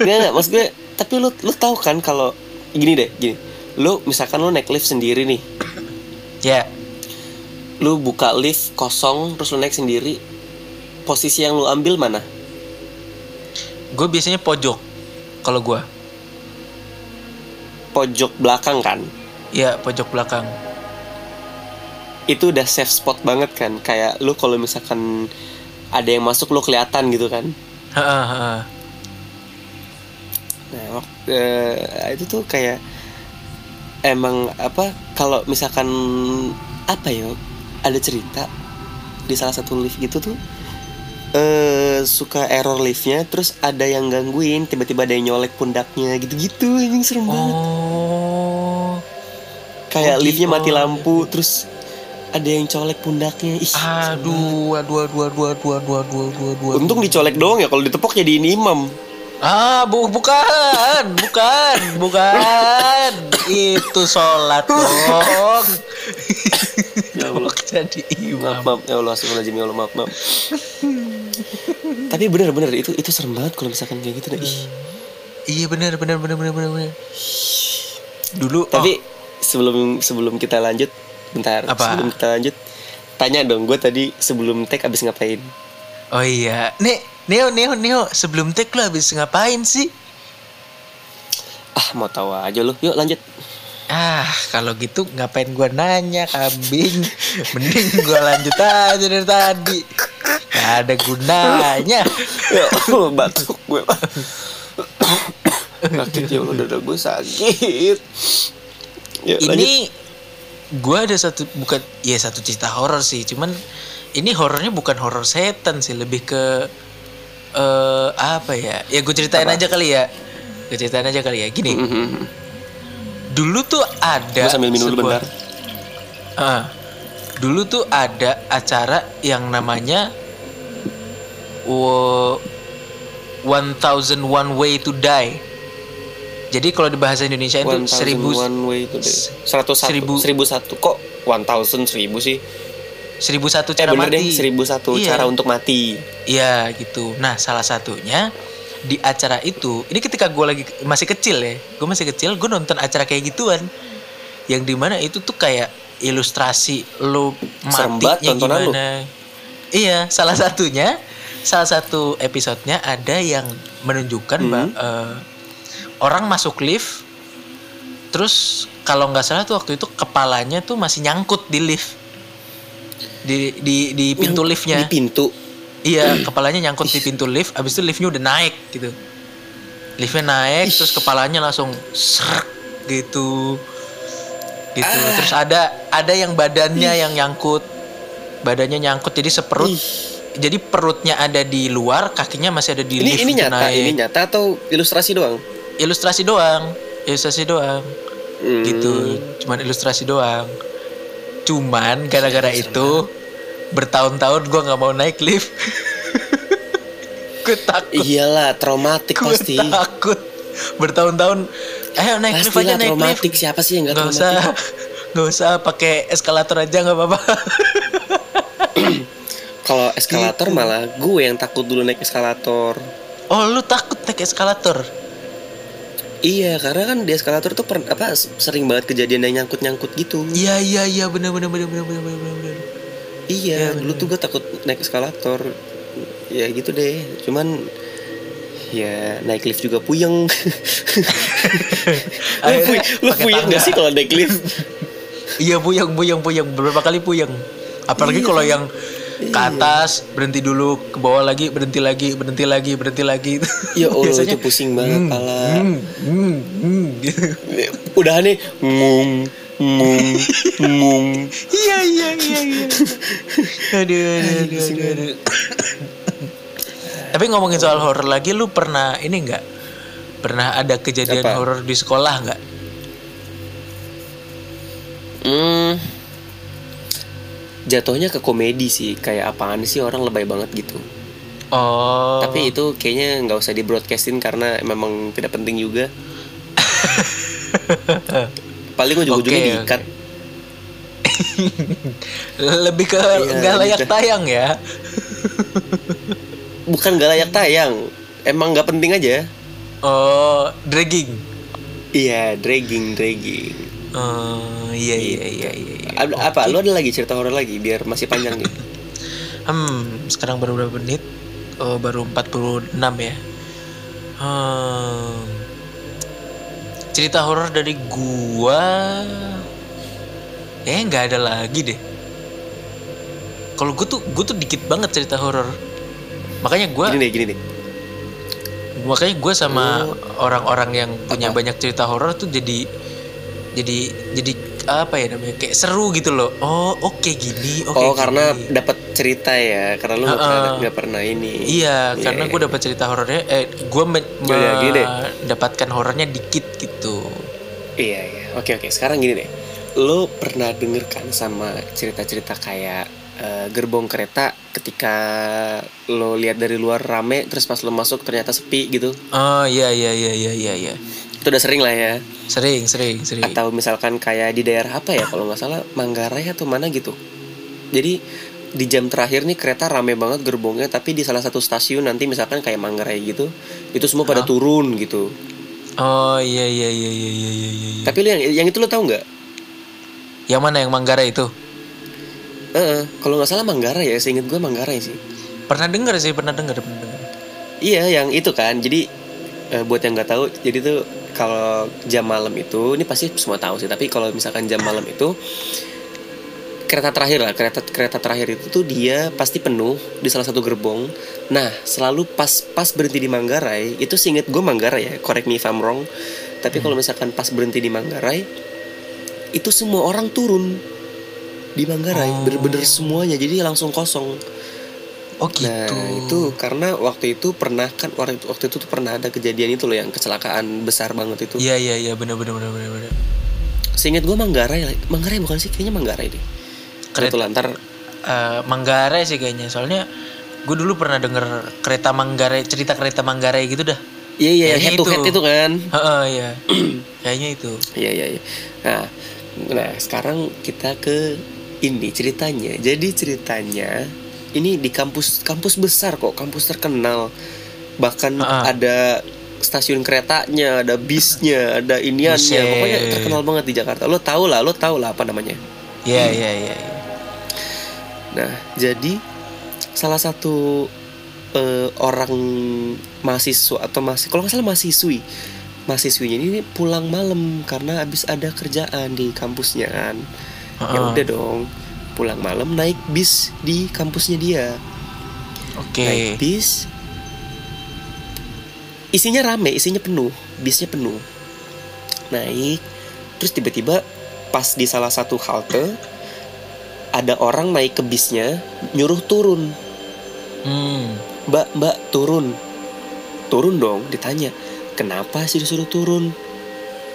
nggak nggak maksud gue tapi lu lu tahu kan kalau gini deh gini lu misalkan lu naik lift sendiri nih Ya, lu buka lift kosong terus lu naik sendiri posisi yang lu ambil mana gue biasanya pojok kalau gue. pojok belakang kan Ya, pojok belakang. itu udah safe spot banget kan kayak lu kalau misalkan ada yang masuk lu kelihatan gitu kan. Nah, wak- eh, itu tuh kayak emang apa kalau misalkan apa ya ada cerita di salah satu lift gitu tuh eh suka error liftnya terus ada yang gangguin tiba-tiba ada yang nyolek pundaknya gitu-gitu ini serem banget Oh. kayak oh liftnya gitu. mati lampu terus ada yang colek pundaknya ih banget. Aduh, aduh, aduh, aduh, aduh, aduh, aduh, aduh, aduh. untung dicolek doang ya kalau ditepok jadi imam Ah, bu, bukan, bukan, bukan. Itu sholat dong. Ya Allah. <laughs> Jadi maaf imam. maaf ya Allah astagfirullahaladzim ya Allah maaf maaf <laughs> tapi bener-bener itu itu serem banget kalau misalkan kayak gitu deh ih Iya benar, benar, benar, benar, benar, benar. Dulu, Tapi sebelum sebelum kita lanjut, bentar. Apa? Sebelum kita lanjut, tanya dong. Gue tadi sebelum tag abis ngapain? oh, oh iya, Nek, Neo, Neo, Neo, sebelum take lu habis ngapain sih? Ah mau tahu aja lu. Yuk lanjut. Ah, kalau gitu ngapain gua nanya kambing? <laughs> Mending gua lanjut aja dari tadi. Gak ada gunanya. <laughs> Ya Allah, batuk gue. sakit ya Allah dada gue sakit. Ya. Ini gua ada satu bukan ya satu cerita horor sih, cuman ini horornya bukan horor setan sih, lebih ke eh apa ya? Ya gue ceritain Apa? aja kali ya. Gue ceritain aja kali ya. Gini, Mhm. Dulu tuh ada Gue sambil minum dulu sebuah- bentar. Ah, dulu tuh ada acara yang namanya wo- 1001 Way to Die. Jadi kalau di bahasa Indonesia itu 1000 seribu one way itu deh. 101 seribu- 1001 kok 1000 1000 sih? seribu satu Eh cara bener mati. deh 1001 Iya. cara untuk mati. Iya gitu. Nah salah satunya di acara itu, ini ketika gue lagi masih kecil ya, gue masih kecil, gue nonton acara kayak gituan, yang di mana itu tuh kayak ilustrasi lo matinya tontonan lu. gimana. Iya, salah satunya, salah satu episodenya ada yang menunjukkan Hmm. bah- eh, orang masuk lift, terus kalau nggak salah tuh waktu itu kepalanya tuh masih nyangkut di lift, di di di pintu Yang liftnya. Di pintu. Iya, kepalanya nyangkut di pintu lift, abis itu liftnya udah naik gitu. Liftnya naik, terus kepalanya langsung serak gitu, gitu. Ah. Terus ada ada yang badannya yang nyangkut, badannya nyangkut jadi seperut. Jadi perutnya ada di luar, kakinya masih ada di Ini lift. ini gitu, nyata, naik. ini nyata atau ilustrasi doang? Ilustrasi doang, ilustrasi doang, Hmm. gitu. Cuman ilustrasi doang. Cuman gara-gara itu bertahun-tahun gua nggak mau naik lift. gue takut. Iyalah, traumatik gue pasti. takut bertahun-tahun ayo naik lift aja naik lift traumatik. Siapa sih yang gak nggak traumatik? usah nggak usah pakai eskalator aja nggak apa-apa <clears throat> Kalau eskalator Gitu. malah gue yang takut dulu naik eskalator. oh lu takut naik eskalator Iya, karena kan di eskalator tuh per, apa sering banget kejadian yang nyangkut-nyangkut gitu. iya iya iya bener bener bener bener bener bener Iya, Iya, dulu tuh gue takut naik eskalator. Ya gitu deh. Cuman ya naik lift juga puyeng. <laughs> lu, puy- lu puyeng gak sih kalau naik lift? iya puyeng puyeng puyeng beberapa kali puyeng apalagi Iya, kalau kan? yang ke atas berhenti dulu ke bawah lagi berhenti lagi berhenti lagi berhenti lagi Ya <laughs> Allah Biasanya, itu pusing banget hmm, pala. hmm, hmm, hmm, gitu. Udah nih ngung ngung ngung. <laughs> Iya iya iya iya. aduh, aduh, aduh, aduh, aduh. Tapi ngomongin soal horor lagi, lu pernah ini nggak? Pernah ada kejadian horor di sekolah nggak? Hmm. Jatuhnya ke komedi sih, kayak apaan sih orang lebay banget gitu. Oh. Tapi itu kayaknya nggak usah di broadcastin karena memang tidak penting juga. <laughs> Paling ujung-ujungnya Oke, diikat. <laughs> lebih ke Iya, nggak layak gitu. tayang ya. Bukan nggak layak tayang, emang nggak penting aja. Oh, dragging. Iya, dragging, dragging. Oh, iya iya iya iya. iya. Ada- Apa? Lu ada lagi cerita horor lagi biar masih panjang nih. <laughs> Hmm, sekarang baru berapa menit? Oh, baru 46 ya. Hmm. Cerita horor dari gua eh nggak ada lagi deh. Kalau gua tuh gua tuh dikit banget cerita horor. Makanya gua Gini deh, gini deh. makanya gua sama Oh. orang-orang yang punya Apa? banyak cerita horor tuh jadi jadi jadi apa ya namanya kayak seru gitu loh. Oh, oke gini, oke oh, karena dapat cerita ya, karena lu nggak pernah Ha-ha. nggak pernah ini. Iya, Iya, karena iya. gue dapat cerita horornya, eh, gue Ya udah, gini deh. mendapatkan horornya dikit gitu. Iya, iya. Oke, oke. Sekarang gini deh. Lo pernah denger kan sama cerita-cerita kayak eh, gerbong kereta ketika lo lihat dari luar rame terus pas lo masuk ternyata sepi gitu. Oh iya iya iya iya iya iya. Itu udah sering lah ya. Sering sering sering. Atau misalkan kayak di daerah apa ya kalau nggak salah Manggarai atau mana gitu. Jadi di jam terakhir nih kereta rame banget gerbongnya tapi di salah satu stasiun nanti misalkan kayak Manggarai gitu itu semua pada turun gitu. Oh iya iya iya iya iya iya. iya. Tapi lo yang yang itu lo tahu nggak? Yang mana yang Manggarai itu? Eh, kalau nggak salah Manggarai ya, seinget gue Manggarai sih. Pernah dengar sih, pernah dengar, pernah dengar. Iya, yang itu kan. Jadi eh, buat yang nggak tahu, jadi tuh kalau jam malam itu, ini pasti semua tahu sih. Tapi kalau misalkan jam malam itu kereta terakhir lah, kereta kereta terakhir itu tuh dia pasti penuh di salah satu gerbong. Nah, selalu pas pas berhenti di Manggarai, itu seinget gue Manggarai ya. Correct me if I'm wrong. Tapi kalau misalkan pas berhenti di Manggarai, itu semua orang turun di Manggarai, Oh. bener-bener semuanya. Jadi langsung kosong. Oh gitu. Nah itu karena waktu itu pernah kan waktu itu, waktu itu tuh pernah ada kejadian itu loh yang kecelakaan besar banget itu. Iya iya iya benar benar benar benar benar. Seingat gue Manggarai. Manggarai bukan sih kayaknya Manggarai deh. Kereta- Kebetulan ntar Eh, Manggarai sih kayaknya. Soalnya gue dulu pernah denger kereta Manggarai, cerita kereta Manggarai gitu dah. Iya iya Kayaknya head to head itu. itu kan. Heeh, iya. Kayaknya itu. Iya iya iya. Nah, nah sekarang kita ke ini ceritanya. Jadi ceritanya ini di kampus kampus besar kok, kampus terkenal. Bahkan Ah. ada stasiun keretanya, ada bisnya, ada iniannya. Buset. Pokoknya terkenal banget di Jakarta. Lo tau lah, lo tau lah apa namanya. Iya, iya, iya. iya. Nah, jadi salah satu eh, orang mahasiswa atau masih kalau nggak salah mahasiswi mahasiswinya ini pulang malam karena habis ada kerjaan di kampusnya kan. Ya Heeh. udah dong, pulang malam naik bis di kampusnya dia. Oke. Naik bis. Isinya rame, isinya penuh, bisnya penuh. Naik, terus tiba-tiba pas di salah satu halte ada orang naik ke bisnya nyuruh turun. Hmm. Mbak, mbak turun. Turun dong, ditanya. Kenapa sih disuruh turun?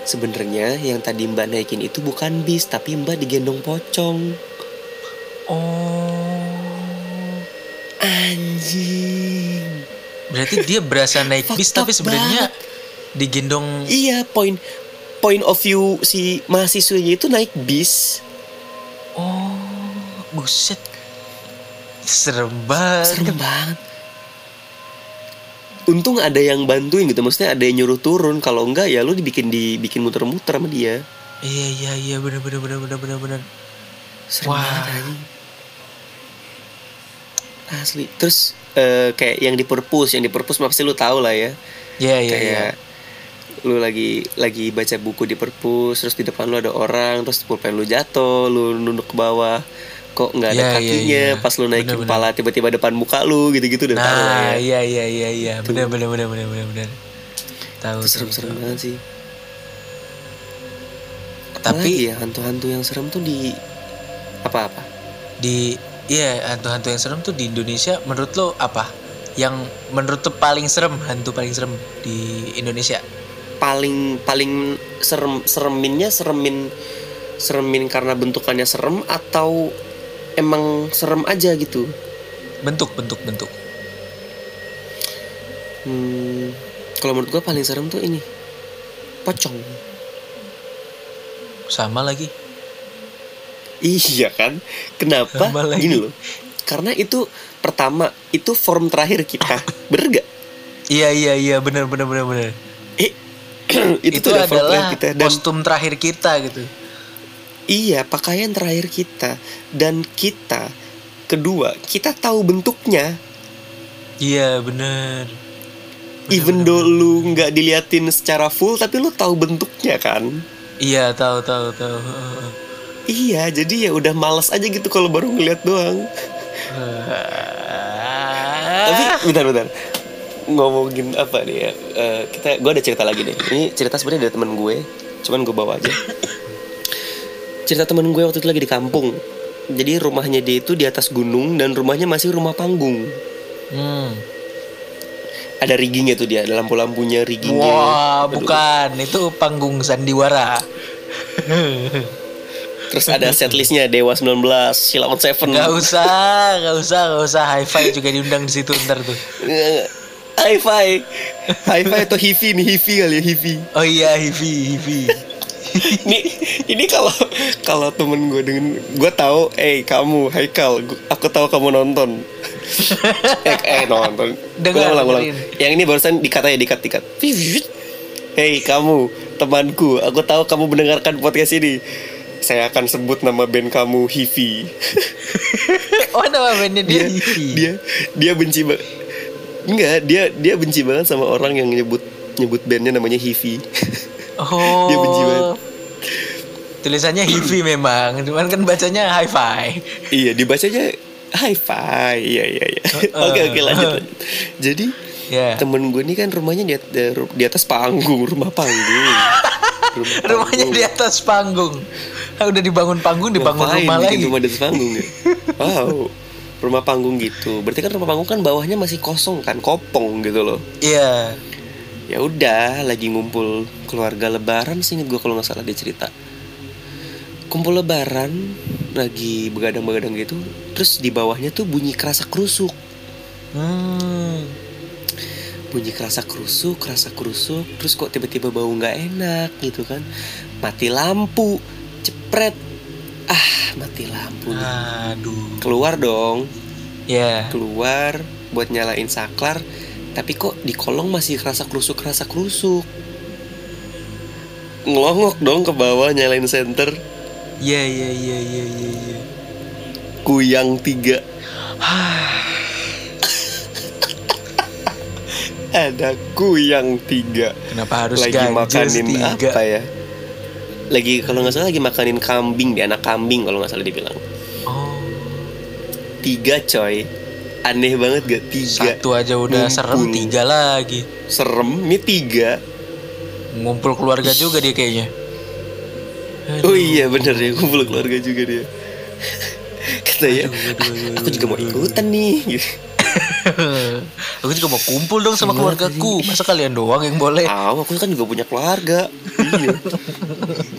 Sebenarnya yang tadi mbak naikin itu bukan bis, tapi mbak digendong pocong. Oh. Anjing. Berarti dia berasa naik <laughs> bis tapi sebenarnya digendong Iya, point point of view si mahasiswanya itu naik bis. Oh, buset. Serem banget. Serem banget. Untung ada yang bantuin gitu, maksudnya ada yang nyuruh turun. Kalau enggak ya lu dibikin dibikin muter-muter sama dia. Iya, iya, iya, benar benar benar benar benar benar. Wah. banget. Asli. Terus eh, kayak yang di perpus, yang di perpus pasti lu tahu lah ya. Iya, iya, iya. kayak lu lagi lagi baca buku di perpus, terus di depan lu ada orang, terus pulpen lu jatuh, lu nunduk ke bawah. Kok nggak ada Iya, iya, kakinya? iya. Pas lu naikin kepala tiba-tiba depan muka lu gitu-gitu udah tahu Nah, ya. iya iya iya iya, benar benar benar benar benar benar. Tahu tahu, serem-serem tahu. banget sih. Tapi Apalagi ya hantu-hantu yang serem tuh di apa-apa? di iya hantu-hantu yang serem tuh di Indonesia menurut lo apa? Yang menurut lo paling serem hantu paling serem di Indonesia? Paling paling serem sereminnya seremin seremin karena bentukannya serem atau emang serem aja gitu? Bentuk bentuk bentuk. Hmm, kalau menurut gua paling serem tuh ini pocong. Sama lagi. Iya kan? Kenapa? Sama lagi. Gini loh. Karena itu pertama itu form terakhir kita. <laughs> Bener gak? Iya iya iya benar benar benar benar. Eh, <clears throat> itu, Itu, adalah kita dan kostum terakhir kita gitu. Iya pakaian terakhir kita dan kita kedua kita tahu bentuknya. Iya benar. even though lu nggak diliatin secara full tapi lu tahu bentuknya kan? Iya tahu tahu tahu. iya jadi ya udah males aja gitu kalau baru ngeliat doang. Tapi bentar bentar. Ngomongin apa nih ya? Eh, kita gue ada cerita lagi nih. Ini cerita sebenarnya dari temen gue cuman gue bawa aja <coughs> cerita temen gue waktu itu lagi di kampung jadi rumahnya dia itu di atas gunung dan rumahnya masih rumah panggung Hmm. ada riggingnya tuh dia ada lampu-lampunya riggingnya Wah, Aduh. bukan. Itu panggung sandiwara. <laughs> terus ada setlistnya Dewa 19 Silawan Seven Gak usah, gak usah, gak usah. Hi-fi juga diundang di situ ntar tuh. Hi-Fi Hi-Fi atau Hivi nih Hivi kali ya Hivi Oh iya, Hivi, Hivi. <laughs> ini ini kalau kalau temen gue dengan gue tahu eh kamu Haikal aku tahu kamu nonton. <laughs> Eh, eh nonton. Dengar, ulang ulang yang ini barusan dikat aja dikat dikat. Hei kamu temanku aku tahu kamu mendengarkan podcast ini. Saya akan sebut nama band kamu Hivi. <laughs> Oh, nama bandnya dia, dia Hivi. dia dia benci banget enggak dia dia benci banget sama orang yang nyebut nyebut bandnya namanya Hivi Oh. dia benci banget. Tulisannya Hivi memang, cuman kan bacanya hi-fi. Iya dibacanya hi-fi Iya iya iya Oke oke lanjut, lanjut. Jadi Ya. temen gue ini kan rumahnya di, di atas panggung Rumah panggung Rumah <laughs> Rumahnya di atas panggung. Ah, Udah dibangun panggung, dibangun Ngapain rumah lagi. rumah di atas panggung ya <laughs> Wow Rumah panggung gitu Berarti kan rumah panggung kan bawahnya masih kosong kan Kopong gitu loh Iya. Ya udah lagi ngumpul keluarga lebaran sih inget gue kalau nggak salah dia cerita kumpul lebaran lagi begadang-begadang gitu terus di bawahnya tuh bunyi kerasa kerusuk Hmm. bunyi kerasa kerusuk kerasa kerusuk terus kok tiba-tiba bau nggak enak gitu kan mati lampu cepret ah mati lampu. Aduh. keluar dong Ya. keluar buat nyalain saklar tapi kok di kolong masih kerasa kerusuk kerasa kerusuk? Ngelongok dong ke bawah nyalain senter. Ya ya ya ya ya ya. kuyang tiga. <sighs> Ada kuyang tiga. Kenapa harus lagi makanin tiga? apa ya? Lagi kalau nggak salah lagi makanin kambing dia anak kambing kalau nggak salah dibilang. Oh, tiga coy aneh banget gak tiga satu aja udah serem, Ngumpul. tiga lagi. serem ini tiga Ngumpul keluarga juga dia kayaknya. oh iya bener ya kumpul keluarga juga dia katanya Aduh, aduh, aduh, aku juga mau ikutan nih gitu. <laughs> aku juga mau kumpul dong sama keluargaku. Masa kalian doang yang boleh? Aku kan juga punya keluarga <laughs> iya Aduh,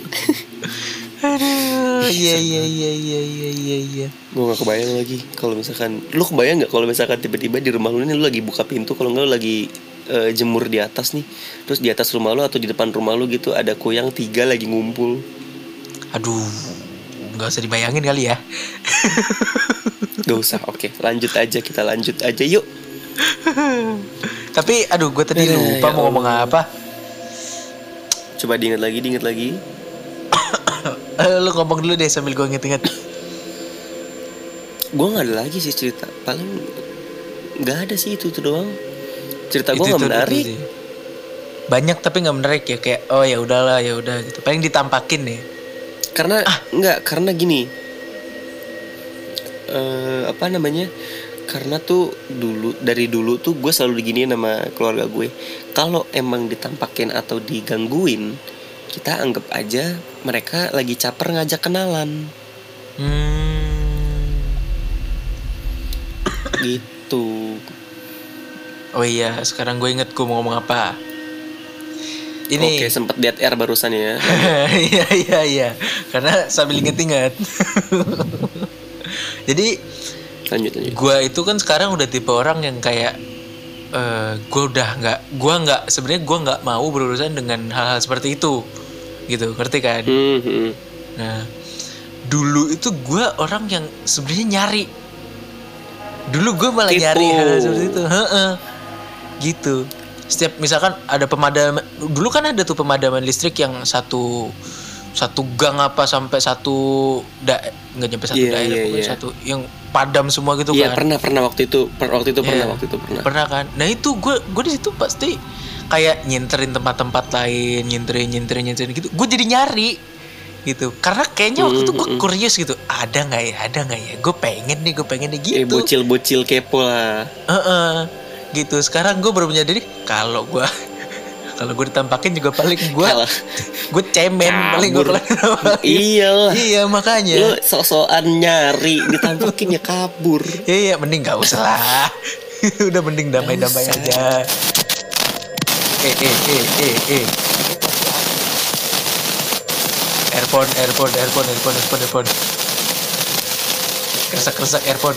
iya iya iya iya iya iya iya. gue gak kebayang lagi kalau misalkan lu kebayang nggak kalau misalkan tiba-tiba di rumah lu ini lu lagi buka pintu kalau nggak lu lagi eh, jemur di atas nih terus di atas rumah lu atau di depan rumah lu gitu ada kuyang tiga lagi ngumpul Aduh, nggak usah dibayangin kali ya. Gak usah oke lanjut aja kita lanjut aja yuk Tapi aduh, gue tadi lupa ya mau ngomong apa. coba diingat lagi diingat lagi Eh, lu ngomong dulu deh sambil gue inget-inget. gue nggak ada lagi sih cerita paling nggak ada sih itu itu doang cerita gue Itu- nggak itu- menarik itu sih. Banyak tapi nggak menarik ya kayak oh ya udahlah ya udah gitu. Paling ditampakin ya. karena nggak karena gini eh apa namanya karena tuh dulu dari dulu tuh gue selalu diginiin sama keluarga gue kalau emang ditampakin atau digangguin kita anggap aja mereka lagi caper ngajak kenalan. Hmm. gitu. Oh iya, sekarang gue inget gue mau ngomong apa. Ini oke sempet dead air barusan ya. <laughs> Iya iya iya. Karena sambil inget-inget. <laughs> Jadi lanjut lanjut. gue itu kan sekarang udah tipe orang yang kayak eh gue udah nggak gue nggak sebenarnya gue nggak mau berurusan dengan hal-hal seperti itu gitu ngerti kan Hmm, hmm. nah dulu itu gue orang yang sebenarnya nyari dulu gue malah Tipu. nyari hal seperti itu Heeh. gitu setiap misalkan ada pemadaman dulu kan ada tuh pemadaman listrik yang satu satu gang apa sampai satu da nggak nyampe satu Iya, daerah iya, pokoknya iya. satu yang padam semua gitu Iya kan. pernah pernah waktu itu per- waktu itu pernah Iya. waktu itu pernah. pernah kan. Nah itu gue gue di situ pasti kayak nyinterin tempat-tempat lain nyinterin nyinterin nyinterin gitu. Gue jadi nyari gitu. Karena kayaknya waktu itu gue curious gitu ada nggak ya ada nggak ya? Gue pengen nih gue pengen nih eh gitu. bocil bocil kepo lah. Heeh. gitu. Sekarang gue baru menyadari kalau gue kalau gue ditampakin juga paling gue gue cemen paling gue Kabur. iyalah. Iya lu makanya sok-sokan nyari ditampakin ya kabur. Iya iya mending gak usah lah. <laughs> Udah mending damai-damai aja. Eh eh eh eh eh. Earphone earphone earphone earphone earphone earphone kerasa kerasa earphone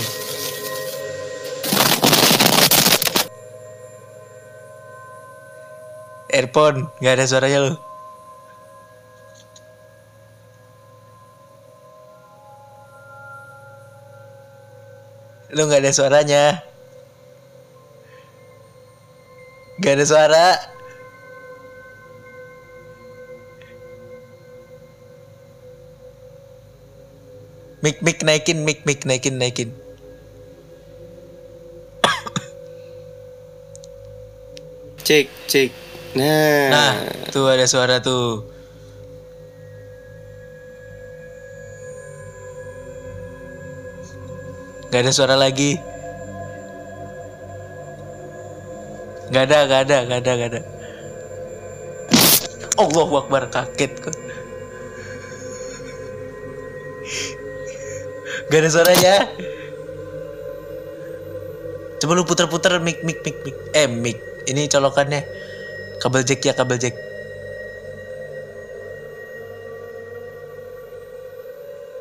earphone nggak ada suaranya lo lu nggak ada suaranya. Nggak ada suara. Mik mik naikin mik mik naikin naikin. Cek cek nah, Nah, tuh ada suara tuh. Gak ada suara lagi. Gak ada, gak ada, gak ada, gak ada. Allahu Akbar kaget kok. Gak ada suaranya. Coba lu puter-puter mic mic mic mic. Eh mic. Ini colokannya. Kabel jack ya kabel jack.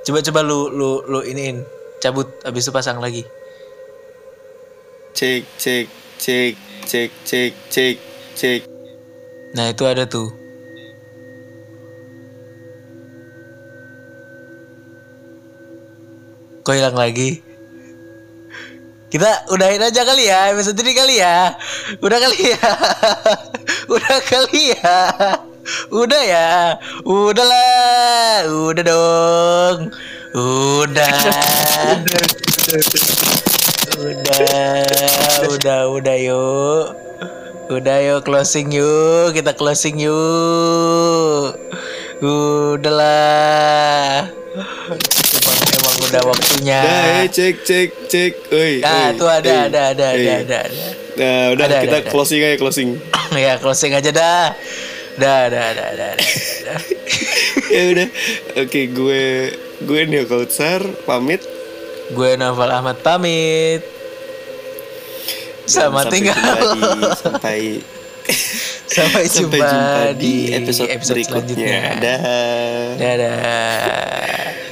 Coba coba lu lu lu iniin. Cabut habis itu pasang lagi. cek cek cek cek cek cek cek. Nah itu ada tuh. Kok hilang lagi? Kita udahin aja kali ya episode ini kali ya. Udah kali ya. <laughs> Udah kali ya. Udah ya. Udahlah. Udah dong. Udah. Udah. Udah, udah yuk. Udah yuk closing yuk. Kita closing yuk. Udahlah. Emang, emang udah waktunya. Dah, eh, cek cek cek. Oi. Nah, oi, tuh ada, oi, ada, ada, oi. ada, ada, ada. Nah, udah Ada, ada, kita ada. closing aja closing. <laughs> ya closing aja dah. Dah, dah, dah, dah, dah, dah. <laughs> ya udah. Oke, gue gue Neo Kautsar pamit. Gue Novel Ahmad pamit. Selamat sampai tinggal. jumpa di- <laughs> sampai Sampai jumpa, sampai jumpa di di episode, episode berikutnya. selanjutnya. Dah. Dadah.